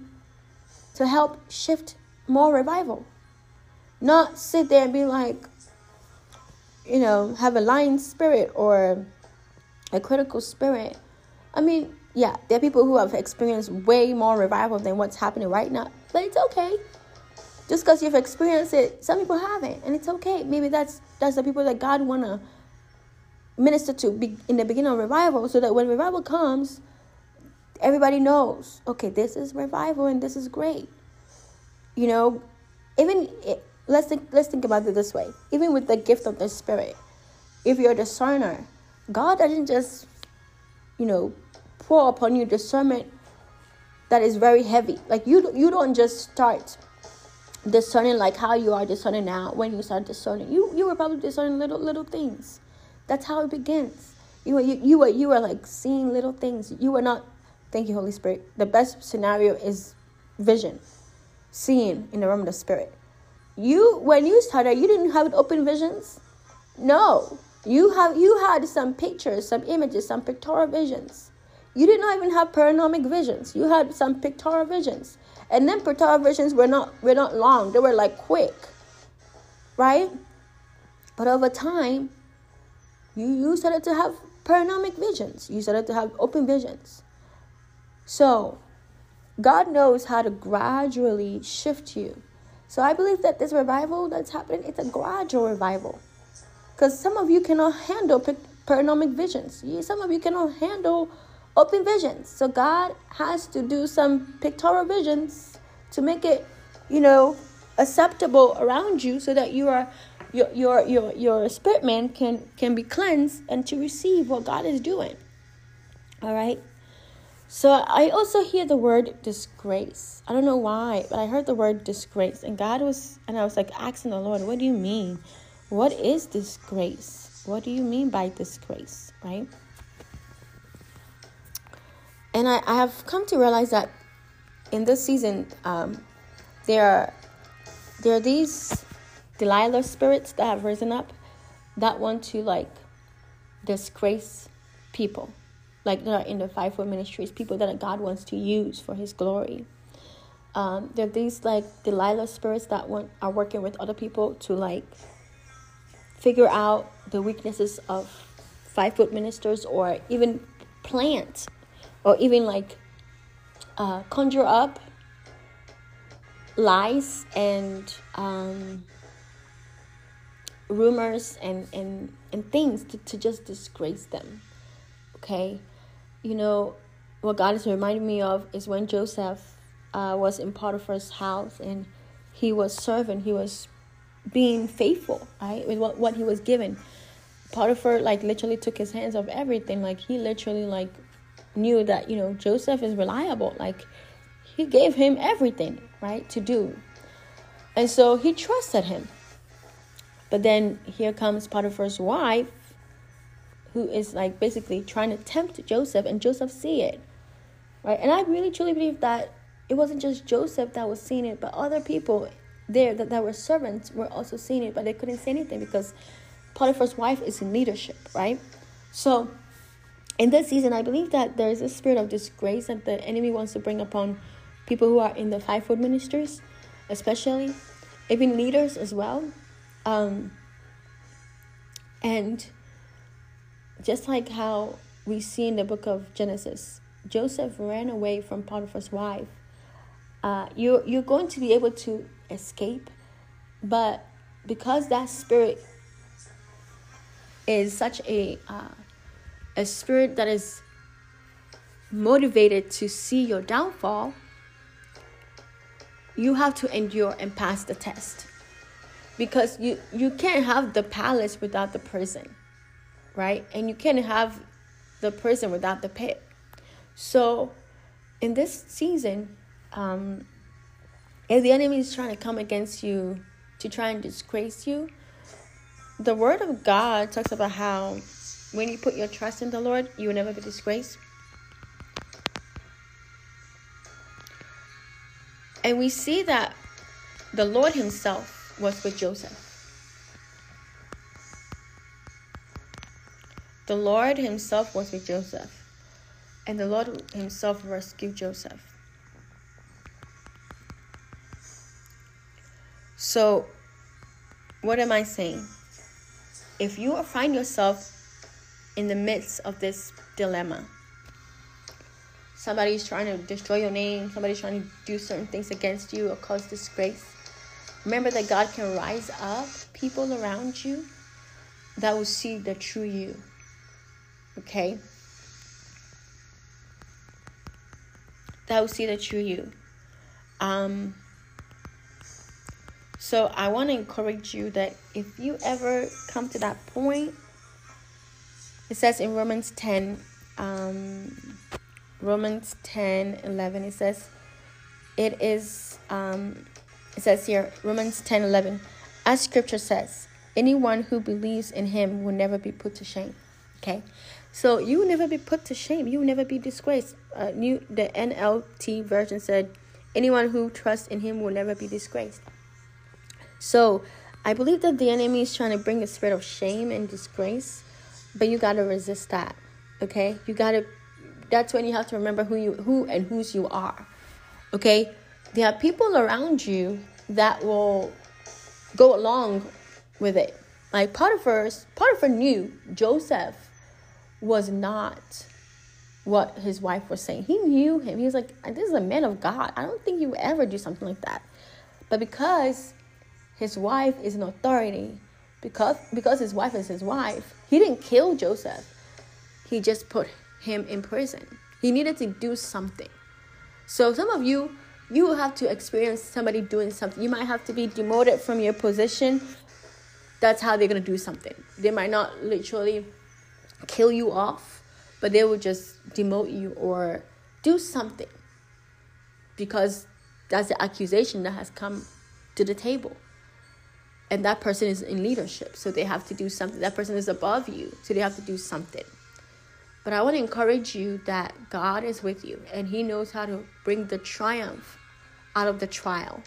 to help shift more revival? Not sit there and be like, you know, have a lying spirit or a critical spirit. I mean, yeah, there are people who have experienced way more revival than what's happening right now, but it's okay just because you've experienced it some people haven't and it's okay. Maybe that's that's the people that god want to minister to be in the beginning of revival so that when revival comes everybody knows okay this is revival and this is great. You know even it, let's think let's think about it this way. Even with the gift of the spirit if you're a discerner god doesn't just you know pour upon you discernment that is very heavy. Like you you don't just start discerning like how you are discerning now when you start discerning you you were probably discerning little little things that's how it begins You were you, you were you were like seeing little things. You were not thank you, Holy Spirit. The best scenario is vision. Seeing in the realm of the spirit. You when you started, you didn't have open visions. No. You have you had some pictures, some images, some pictorial visions. You did not even have panoramic visions. You had some pictorial visions. And then pictorial visions were not were not long. They were like quick. Right? But over time, you, you started to have panoramic visions. You started to have open visions. So God knows how to gradually shift you. So I believe that this revival that's happening, it's a gradual revival. Because some of you cannot handle panoramic visions. Some of you cannot handle open visions. So God has to do some pictorial visions to make it, you know, acceptable around you so that you are your your your your spirit man can can be cleansed and to receive what God is doing. All right? So I also hear the word disgrace. I don't know why, but I heard the word disgrace and God was and I was like asking the Lord, what do you mean? What is disgrace? What do you mean by disgrace, right? And I, I have come to realize that in this season, um, there are there are these Delilah spirits that have risen up that want to like disgrace people, like that are in the fivefold ministries, people that God wants to use for His glory. Um, there are these like Delilah spirits that want are working with other people to like figure out the weaknesses of fivefold ministers or even plant or even like uh, conjure up lies and um, rumors and, and, and things to, to just disgrace them. Okay? You know, what God is reminding me of is when Joseph uh, was in Potiphar's house and he was serving, he was being faithful, right, with what, what he was given. Potiphar, like, literally took his hands off everything. Like, he literally, like, knew that, you know, Joseph is reliable. Like, he gave him everything, right, to do. And so he trusted him. But then here comes Potiphar's wife, who is like basically trying to tempt Joseph, and Joseph see it, right? And I really truly believe that it wasn't just Joseph that was seeing it, but other people there that, that were servants were also seeing it, but they couldn't say anything because Potiphar's wife is in leadership, right? So in this season, I believe that there is a spirit of disgrace that the enemy wants to bring upon people who are in the fivefold ministries, especially, even leaders as well. Um, and just like how we see in the book of Genesis, Joseph ran away from Potiphar's wife. Uh, you're, you're going to be able to escape, but because that spirit is such a uh, a spirit that is motivated to see your downfall, you have to endure and pass the test. Because you you can't have the palace without the prison right? And you can't have the prison without the pit. So in this season um if the enemy is trying to come against you to try and disgrace you the word of god talks about how when you put your trust in the lord you will never be disgraced and we see that the lord himself was with Joseph. The Lord Himself was with Joseph, and the Lord Himself rescued Joseph. So, what am I saying? If you find yourself in the midst of this dilemma, somebody's trying to destroy your name, somebody's trying to do certain things against you or cause disgrace, Remember that God can rise up people around you that will see the true you. Okay? That will see the true you. Um, so I want to encourage you that if you ever come to that point, it says in Romans 10, um, Romans 10 11, it says, it is um, it says here, Romans 10 11, as scripture says, anyone who believes in him will never be put to shame. Okay? So you will never be put to shame. You will never be disgraced. Uh, new the NLT version said, anyone who trusts in him will never be disgraced. So I believe that the enemy is trying to bring a spirit of shame and disgrace, but you gotta resist that. Okay? You gotta that's when you have to remember who you who and whose you are. Okay? There are people around you that will go along with it. Like Potiphar's Potiphar knew Joseph was not what his wife was saying. He knew him. He was like, This is a man of God. I don't think you would ever do something like that. But because his wife is an authority, because because his wife is his wife, he didn't kill Joseph. He just put him in prison. He needed to do something. So some of you you will have to experience somebody doing something. You might have to be demoted from your position. That's how they're going to do something. They might not literally kill you off, but they will just demote you or do something because that's the accusation that has come to the table. And that person is in leadership, so they have to do something. That person is above you, so they have to do something. But I want to encourage you that God is with you and He knows how to bring the triumph out of the trial.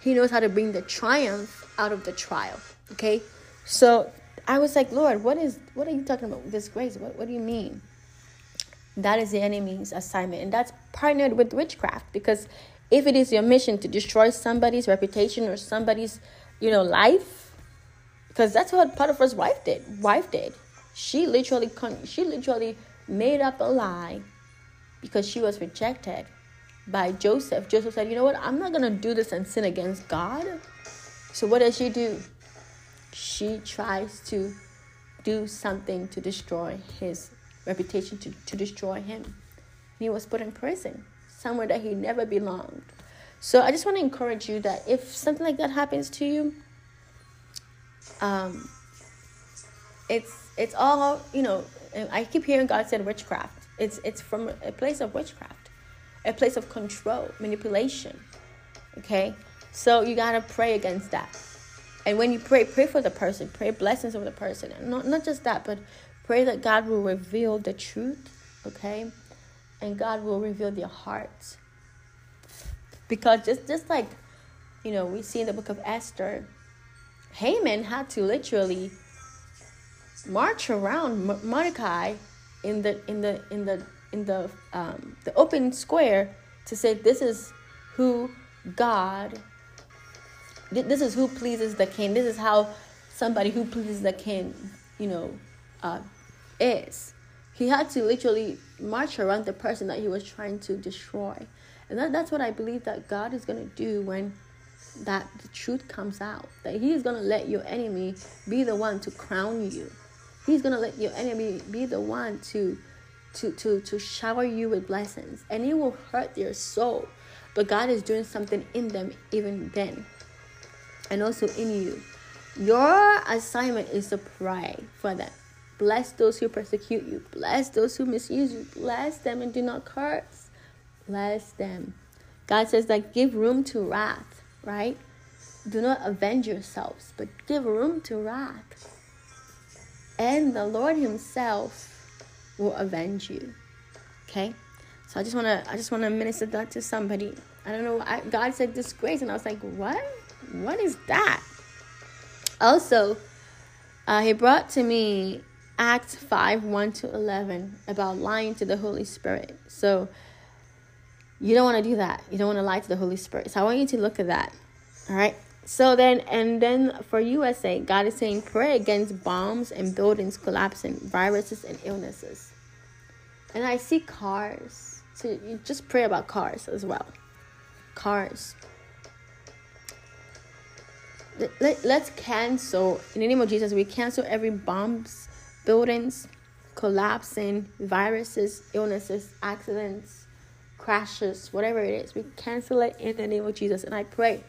He knows how to bring the triumph out of the trial. Okay? So I was like, Lord, what is what are you talking about? This grace? What what do you mean? That is the enemy's assignment. And that's partnered with witchcraft. Because if it is your mission to destroy somebody's reputation or somebody's, you know, life, because that's what Potiphar's wife did. Wife did. She literally she literally made up a lie because she was rejected by Joseph. Joseph said, You know what? I'm not going to do this and sin against God. So, what does she do? She tries to do something to destroy his reputation, to, to destroy him. He was put in prison, somewhere that he never belonged. So, I just want to encourage you that if something like that happens to you, um, it's it's all you know. I keep hearing God said witchcraft. It's it's from a place of witchcraft a place of control, manipulation. Okay? So you got to pray against that. And when you pray, pray for the person, pray blessings over the person. And not, not just that, but pray that God will reveal the truth, okay? And God will reveal their hearts. Because just, just like, you know, we see in the book of Esther, Haman had to literally march around Mordecai in the in the in the in the um, the open square to say this is who God this is who pleases the king. This is how somebody who pleases the king you know uh, is. He had to literally march around the person that he was trying to destroy and that, that's what i believe that god is going to do when that the truth comes out that he is going to let your enemy be the one to crown you he's going to let your enemy be the one to to, to, to shower you with blessings and it will hurt their soul. But God is doing something in them even then and also in you. Your assignment is to pray for them. Bless those who persecute you. Bless those who misuse you. Bless them and do not curse. Bless them. God says that give room to wrath, right? Do not avenge yourselves, but give room to wrath. And the Lord Himself will avenge you. Okay? So I just wanna I just wanna minister that to somebody. I don't know. I, God said disgrace, and I was like, what? What is that? Also, uh, he brought to me Acts 5 1 to 11 about lying to the Holy Spirit. So, you don't want to do that. You don't want to lie to the Holy Spirit. So, I want you to look at that. All right. So then, and then for USA, God is saying, pray against bombs and buildings collapsing, viruses and illnesses. And I see cars. So you just pray about cars as well. Cars. Let, let's cancel, in the name of Jesus, we cancel every bombs, buildings, collapsing, viruses, illnesses, accidents, crashes, whatever it is. We cancel it in the name of Jesus. And I pray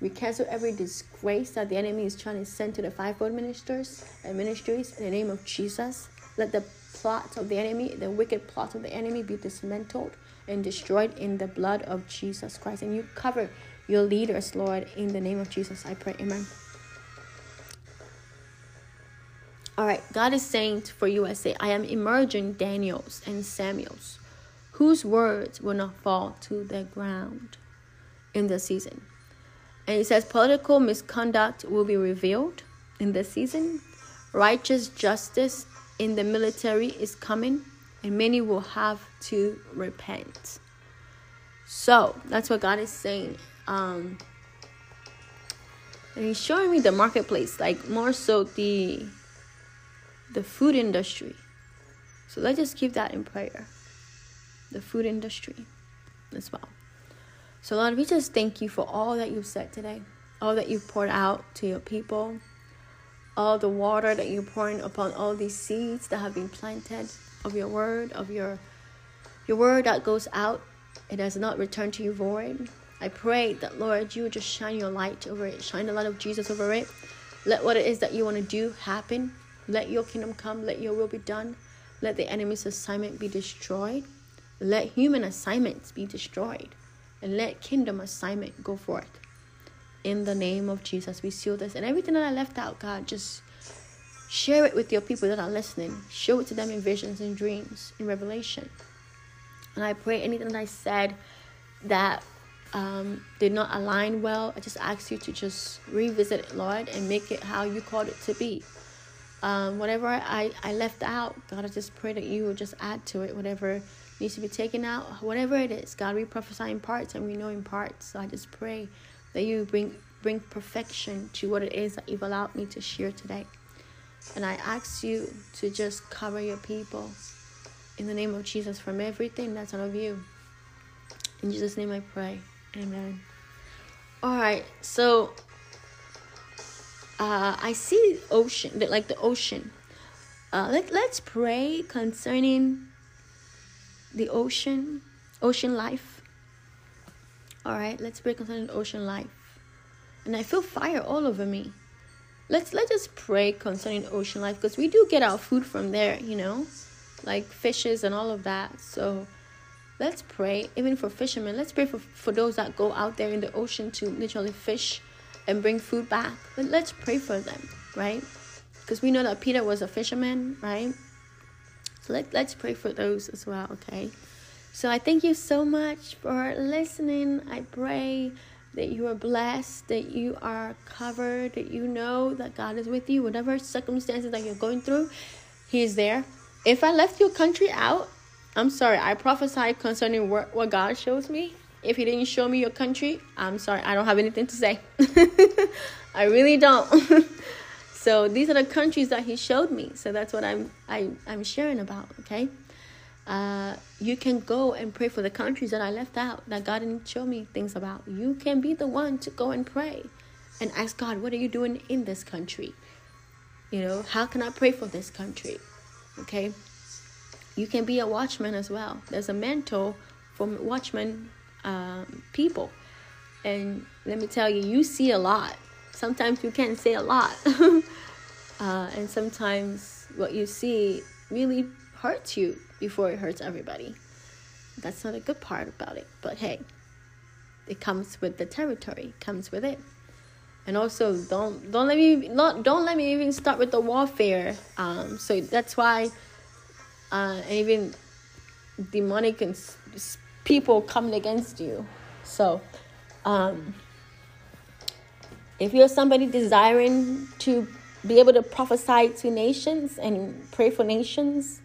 we cancel every disgrace that the enemy is trying to send to the fivefold ministers and ministries in the name of Jesus. Let the plots of the enemy, the wicked plots of the enemy, be dismantled and destroyed in the blood of Jesus Christ. And you cover your leaders, Lord, in the name of Jesus. I pray. Amen. All right, God is saying for USA, I am emerging Daniels and Samuels, whose words will not fall to the ground in the season. And he says political misconduct will be revealed in this season. Righteous justice in the military is coming, and many will have to repent. So that's what God is saying. Um, and he's showing me the marketplace, like more so the the food industry. So let's just keep that in prayer. The food industry as well. So Lord, we just thank you for all that you've said today, all that you've poured out to your people, all the water that you're pouring upon all these seeds that have been planted of your word, of your your word that goes out, it does not return to you void. I pray that Lord, you would just shine your light over it, shine the light of Jesus over it. Let what it is that you want to do happen. Let your kingdom come. Let your will be done. Let the enemy's assignment be destroyed. Let human assignments be destroyed. And let kingdom assignment go forth. In the name of Jesus, we seal this. And everything that I left out, God, just share it with your people that are listening. Show it to them in visions and dreams, in revelation. And I pray anything that I said that um, did not align well, I just ask you to just revisit it, Lord, and make it how you called it to be. Um, whatever I, I left out, God, I just pray that you will just add to it whatever needs to be taken out, whatever it is. God, we prophesy in parts and we know in parts. So I just pray that you bring bring perfection to what it is that you've allowed me to share today. And I ask you to just cover your people in the name of Jesus from everything that's not of you. In Jesus' name I pray. Amen. All right, so uh, I see ocean, like the ocean. Uh, let, let's pray concerning the ocean, ocean life. All right, let's pray concerning ocean life. And I feel fire all over me. Let's let us pray concerning ocean life because we do get our food from there, you know, like fishes and all of that. So let's pray even for fishermen. Let's pray for, for those that go out there in the ocean to literally fish and bring food back. But let's pray for them, right? Because we know that Peter was a fisherman, right? Let's pray for those as well, okay? So I thank you so much for listening. I pray that you are blessed, that you are covered, that you know that God is with you, whatever circumstances that you're going through, He is there. If I left your country out, I'm sorry. I prophesy concerning what, what God shows me. If He didn't show me your country, I'm sorry. I don't have anything to say. I really don't. so these are the countries that He showed me. So that's what I'm I, I'm sharing about. Okay. Uh, you can go and pray for the countries that I left out that God didn't show me things about. You can be the one to go and pray and ask God, what are you doing in this country? You know, how can I pray for this country? Okay. You can be a watchman as well. There's a mantle for watchman um, people. And let me tell you, you see a lot. Sometimes you can't say a lot. uh, and sometimes what you see really hurts you before it hurts everybody. That's not a good part about it. But hey, it comes with the territory, comes with it. And also, don't don't let me not don't let me even start with the warfare. Um, so that's why, uh, even demonic and people coming against you. So, um, if you're somebody desiring to be able to prophesy to nations and pray for nations,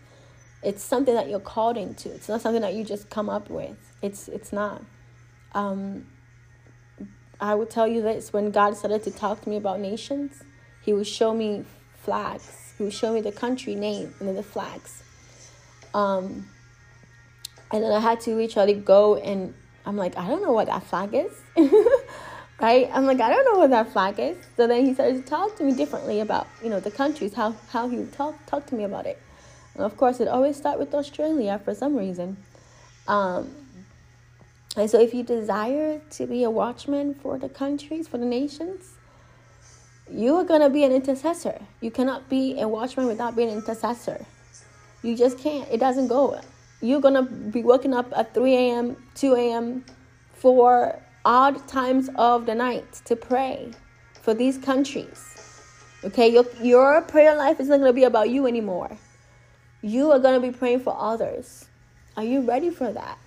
it's something that you're called into. It's not something that you just come up with. It's it's not. Um, I will tell you this: when God started to talk to me about nations, He would show me flags. He would show me the country name and then the flags. Um, and then I had to literally go and I'm like, I don't know what that flag is. right? I'm like, I don't know what that flag is. So then he started to talk to me differently about, you know, the countries, how, how he would talk, talk to me about it. And of course, it always start with Australia for some reason. Um, and so if you desire to be a watchman for the countries, for the nations, you are going to be an intercessor. You cannot be a watchman without being an intercessor. You just can't. It doesn't go you're gonna be waking up at 3 a.m., 2 a.m. for odd times of the night to pray for these countries. Okay, your, your prayer life is not going to be about you anymore. You are going to be praying for others. Are you ready for that?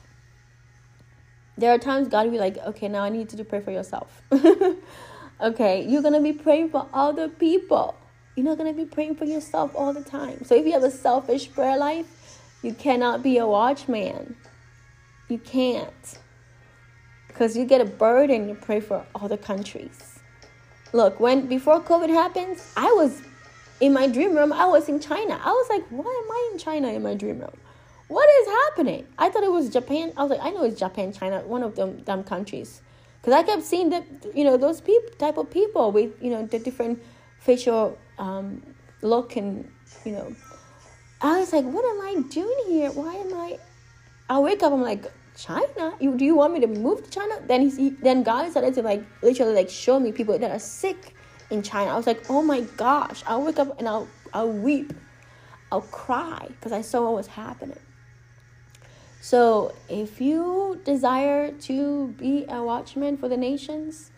There are times God will be like, okay, now I need you to pray for yourself. okay, you're going to be praying for other people. You're not going to be praying for yourself all the time. So if you have a selfish prayer life, you cannot be a watchman. You can't. Because you get a burden to pray for other countries. Look, when before COVID happens, I was in my dream room, I was in China. I was like, why am I in China in my dream room? What is happening? I thought it was Japan. I was like, I know it's Japan, China, one of them damn countries. Because I kept seeing the, you know, those people, type of people with, you know, the different facial um, look and, you know. I was like, what am I doing here? Why am I? I wake up, I'm like, China? You do you want me to move to China? Then he, then God started to like literally like show me people that are sick in China. I was like, oh my gosh! I'll wake up and I'll I'll weep, I'll cry because I saw what was happening. So, if you desire to be a watchman for the nations,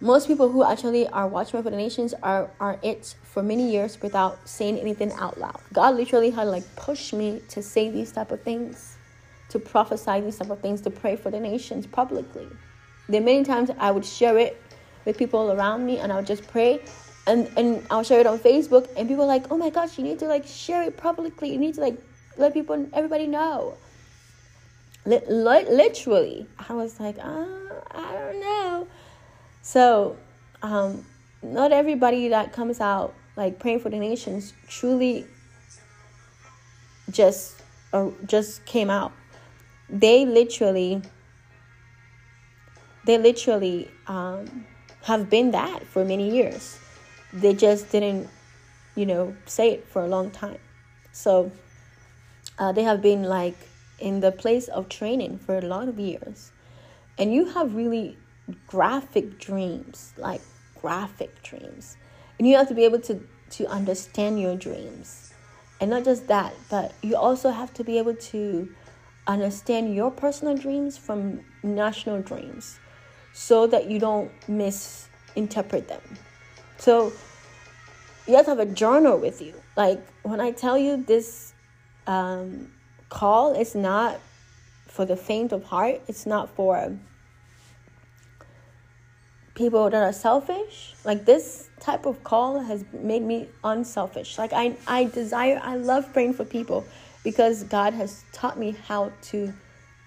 most people who actually are watchmen for the nations are, are it for many years without saying anything out loud. God literally had like pushed me to say these type of things, to prophesy these type of things, to pray for the nations publicly. There are many times I would share it with people around me and I would just pray and, and I'll share it on Facebook and people like, oh my gosh, you need to like share it publicly. You need to like let people, everybody know. literally, I was like, uh, I don't know. So, um, not everybody that comes out like praying for the nations truly just uh, just came out. They literally, they literally um, have been that for many years. They just didn't, you know, say it for a long time. So uh, they have been like in the place of training for a lot of years and you have really graphic dreams like graphic dreams and you have to be able to to understand your dreams and not just that but you also have to be able to understand your personal dreams from national dreams so that you don't misinterpret them so you have to have a journal with you like when i tell you this um, call is not for the faint of heart. It's not for people that are selfish. Like this type of call has made me unselfish. Like I, I desire, I love praying for people because God has taught me how to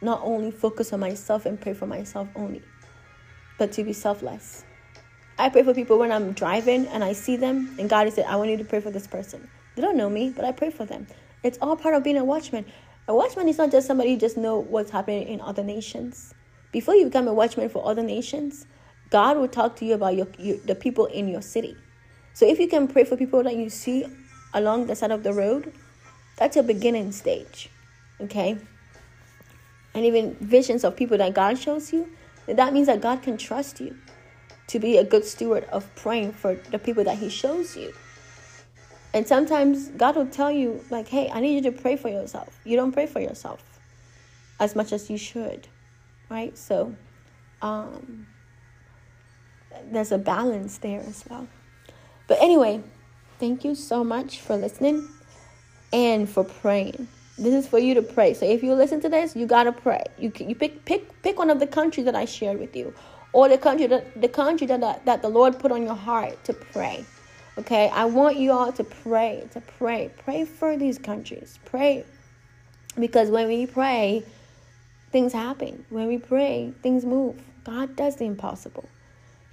not only focus on myself and pray for myself only, but to be selfless. I pray for people when I'm driving and I see them, and God has said, I want you to pray for this person. They don't know me, but I pray for them. It's all part of being a watchman. A watchman is not just somebody who just know what's happening in other nations. Before you become a watchman for other nations, God will talk to you about your, your, the people in your city. So if you can pray for people that you see along the side of the road, that's a beginning stage. Okay? And even visions of people that God shows you, that means that God can trust you to be a good steward of praying for the people that He shows you. And sometimes God will tell you, like, hey, I need you to pray for yourself. You don't pray for yourself as much as you should, right? So um, there's a balance there as well. But anyway, thank you so much for listening and for praying. This is for you to pray. So if you listen to this, you gotta pray. You you pick pick pick one of the countries that I shared with you, or the country that the country that that the Lord put on your heart to pray. Okay, I want you all to pray, to pray, pray for these countries. Pray. Because when we pray, things happen. When we pray, things move. God does the impossible.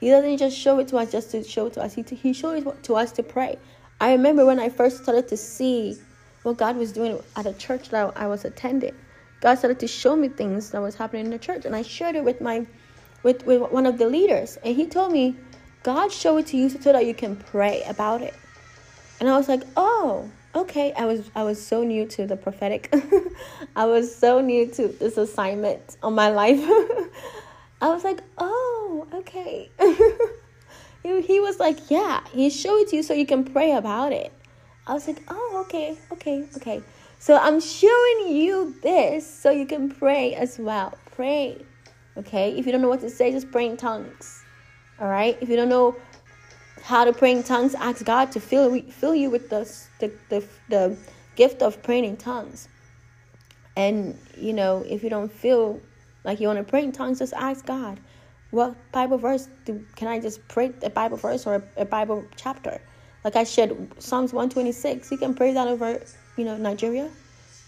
He doesn't just show it to us just to show it to us. He, he shows it to us to pray. I remember when I first started to see what God was doing at a church that I was attending. God started to show me things that was happening in the church, and I shared it with my, with, with one of the leaders, and he told me, God showed it to you so that you can pray about it. And I was like, oh, okay. I was I was so new to the prophetic. I was so new to this assignment on my life. I was like, oh, okay. he was like, yeah, he showed it to you so you can pray about it. I was like, oh, okay, okay, okay. So I'm showing you this so you can pray as well. Pray. Okay? If you don't know what to say, just pray in tongues. All right? If you don't know how to pray in tongues, ask God to fill fill you with the the the, the gift of praying in tongues. And you know, if you don't feel like you want to pray in tongues, just ask God, what Bible verse do can I just pray a Bible verse or a, a Bible chapter? Like I shared Psalms 126. You can pray that over, you know, Nigeria.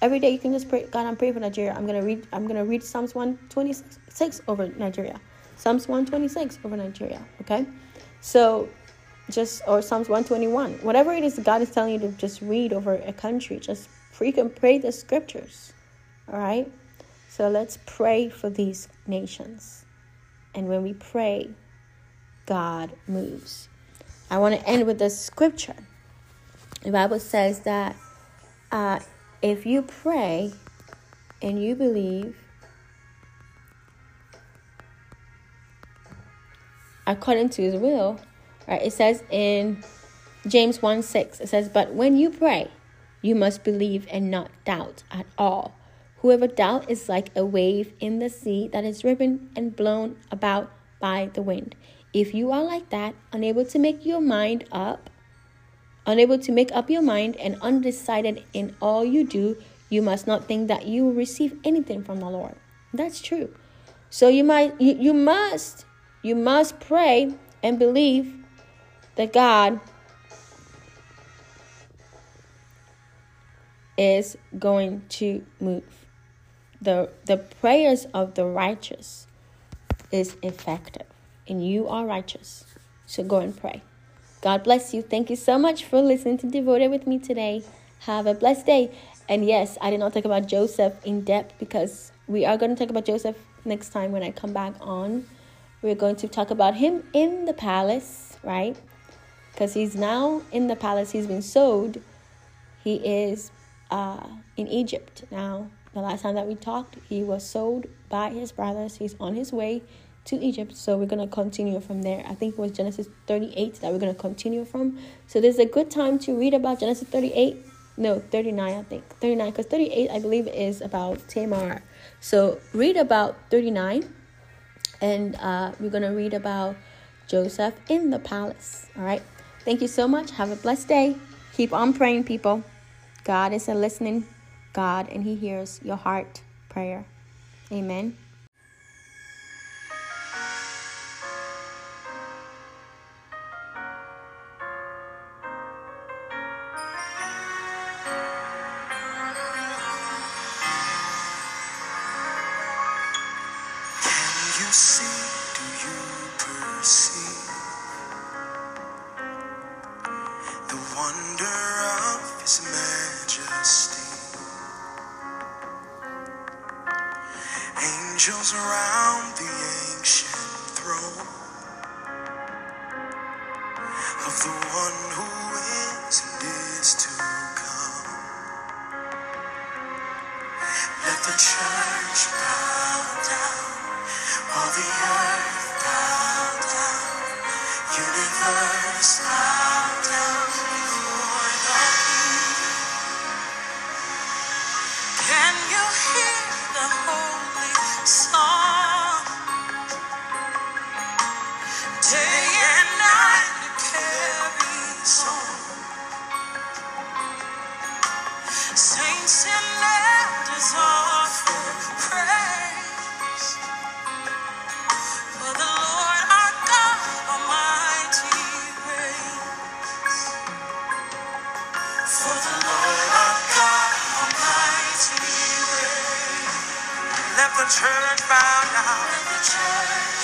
Every day you can just pray, God, I'm praying for Nigeria. I'm gonna read I'm gonna read Psalms 126 over Nigeria. Psalms 126 over Nigeria. Okay? So just or Psalms 121. Whatever it is God is telling you to just read over a country, just freaking pray the scriptures. All right? So let's pray for these nations. And when we pray, God moves. I want to end with the scripture. The Bible says that uh, if you pray and you believe, according to his will, right? It says in James 1 6, it says, But when you pray, you must believe and not doubt at all. Whoever doubts is like a wave in the sea that is driven and blown about by the wind. If you are like that, unable to make your mind up, unable to make up your mind and undecided in all you do, you must not think that you will receive anything from the Lord. That's true. So you might you, you must you must pray and believe that God is going to move. The, the prayers of the righteous is effective, and you are righteous. So go and pray. God bless you. Thank you so much for listening to Devoted with me today. Have a blessed day. And yes, I did not talk about Joseph in depth because we are going to talk about Joseph next time when I come back on. We're going to talk about him in the palace, right? because he's now in the palace. He's been sold. He is uh, in Egypt now. The last time that we talked, he was sold by his brothers. He's on his way to Egypt. So we're going to continue from there. I think it was Genesis 38 that we're going to continue from. So there's a good time to read about Genesis 38. No, 39, I think. 39, because 38, I believe, is about Tamar. So read about 39. And uh, we're going to read about Joseph in the palace. All right. Thank you so much. Have a blessed day. Keep on praying, people. God is a listening God and He hears your heart prayer. Amen. The church bow down.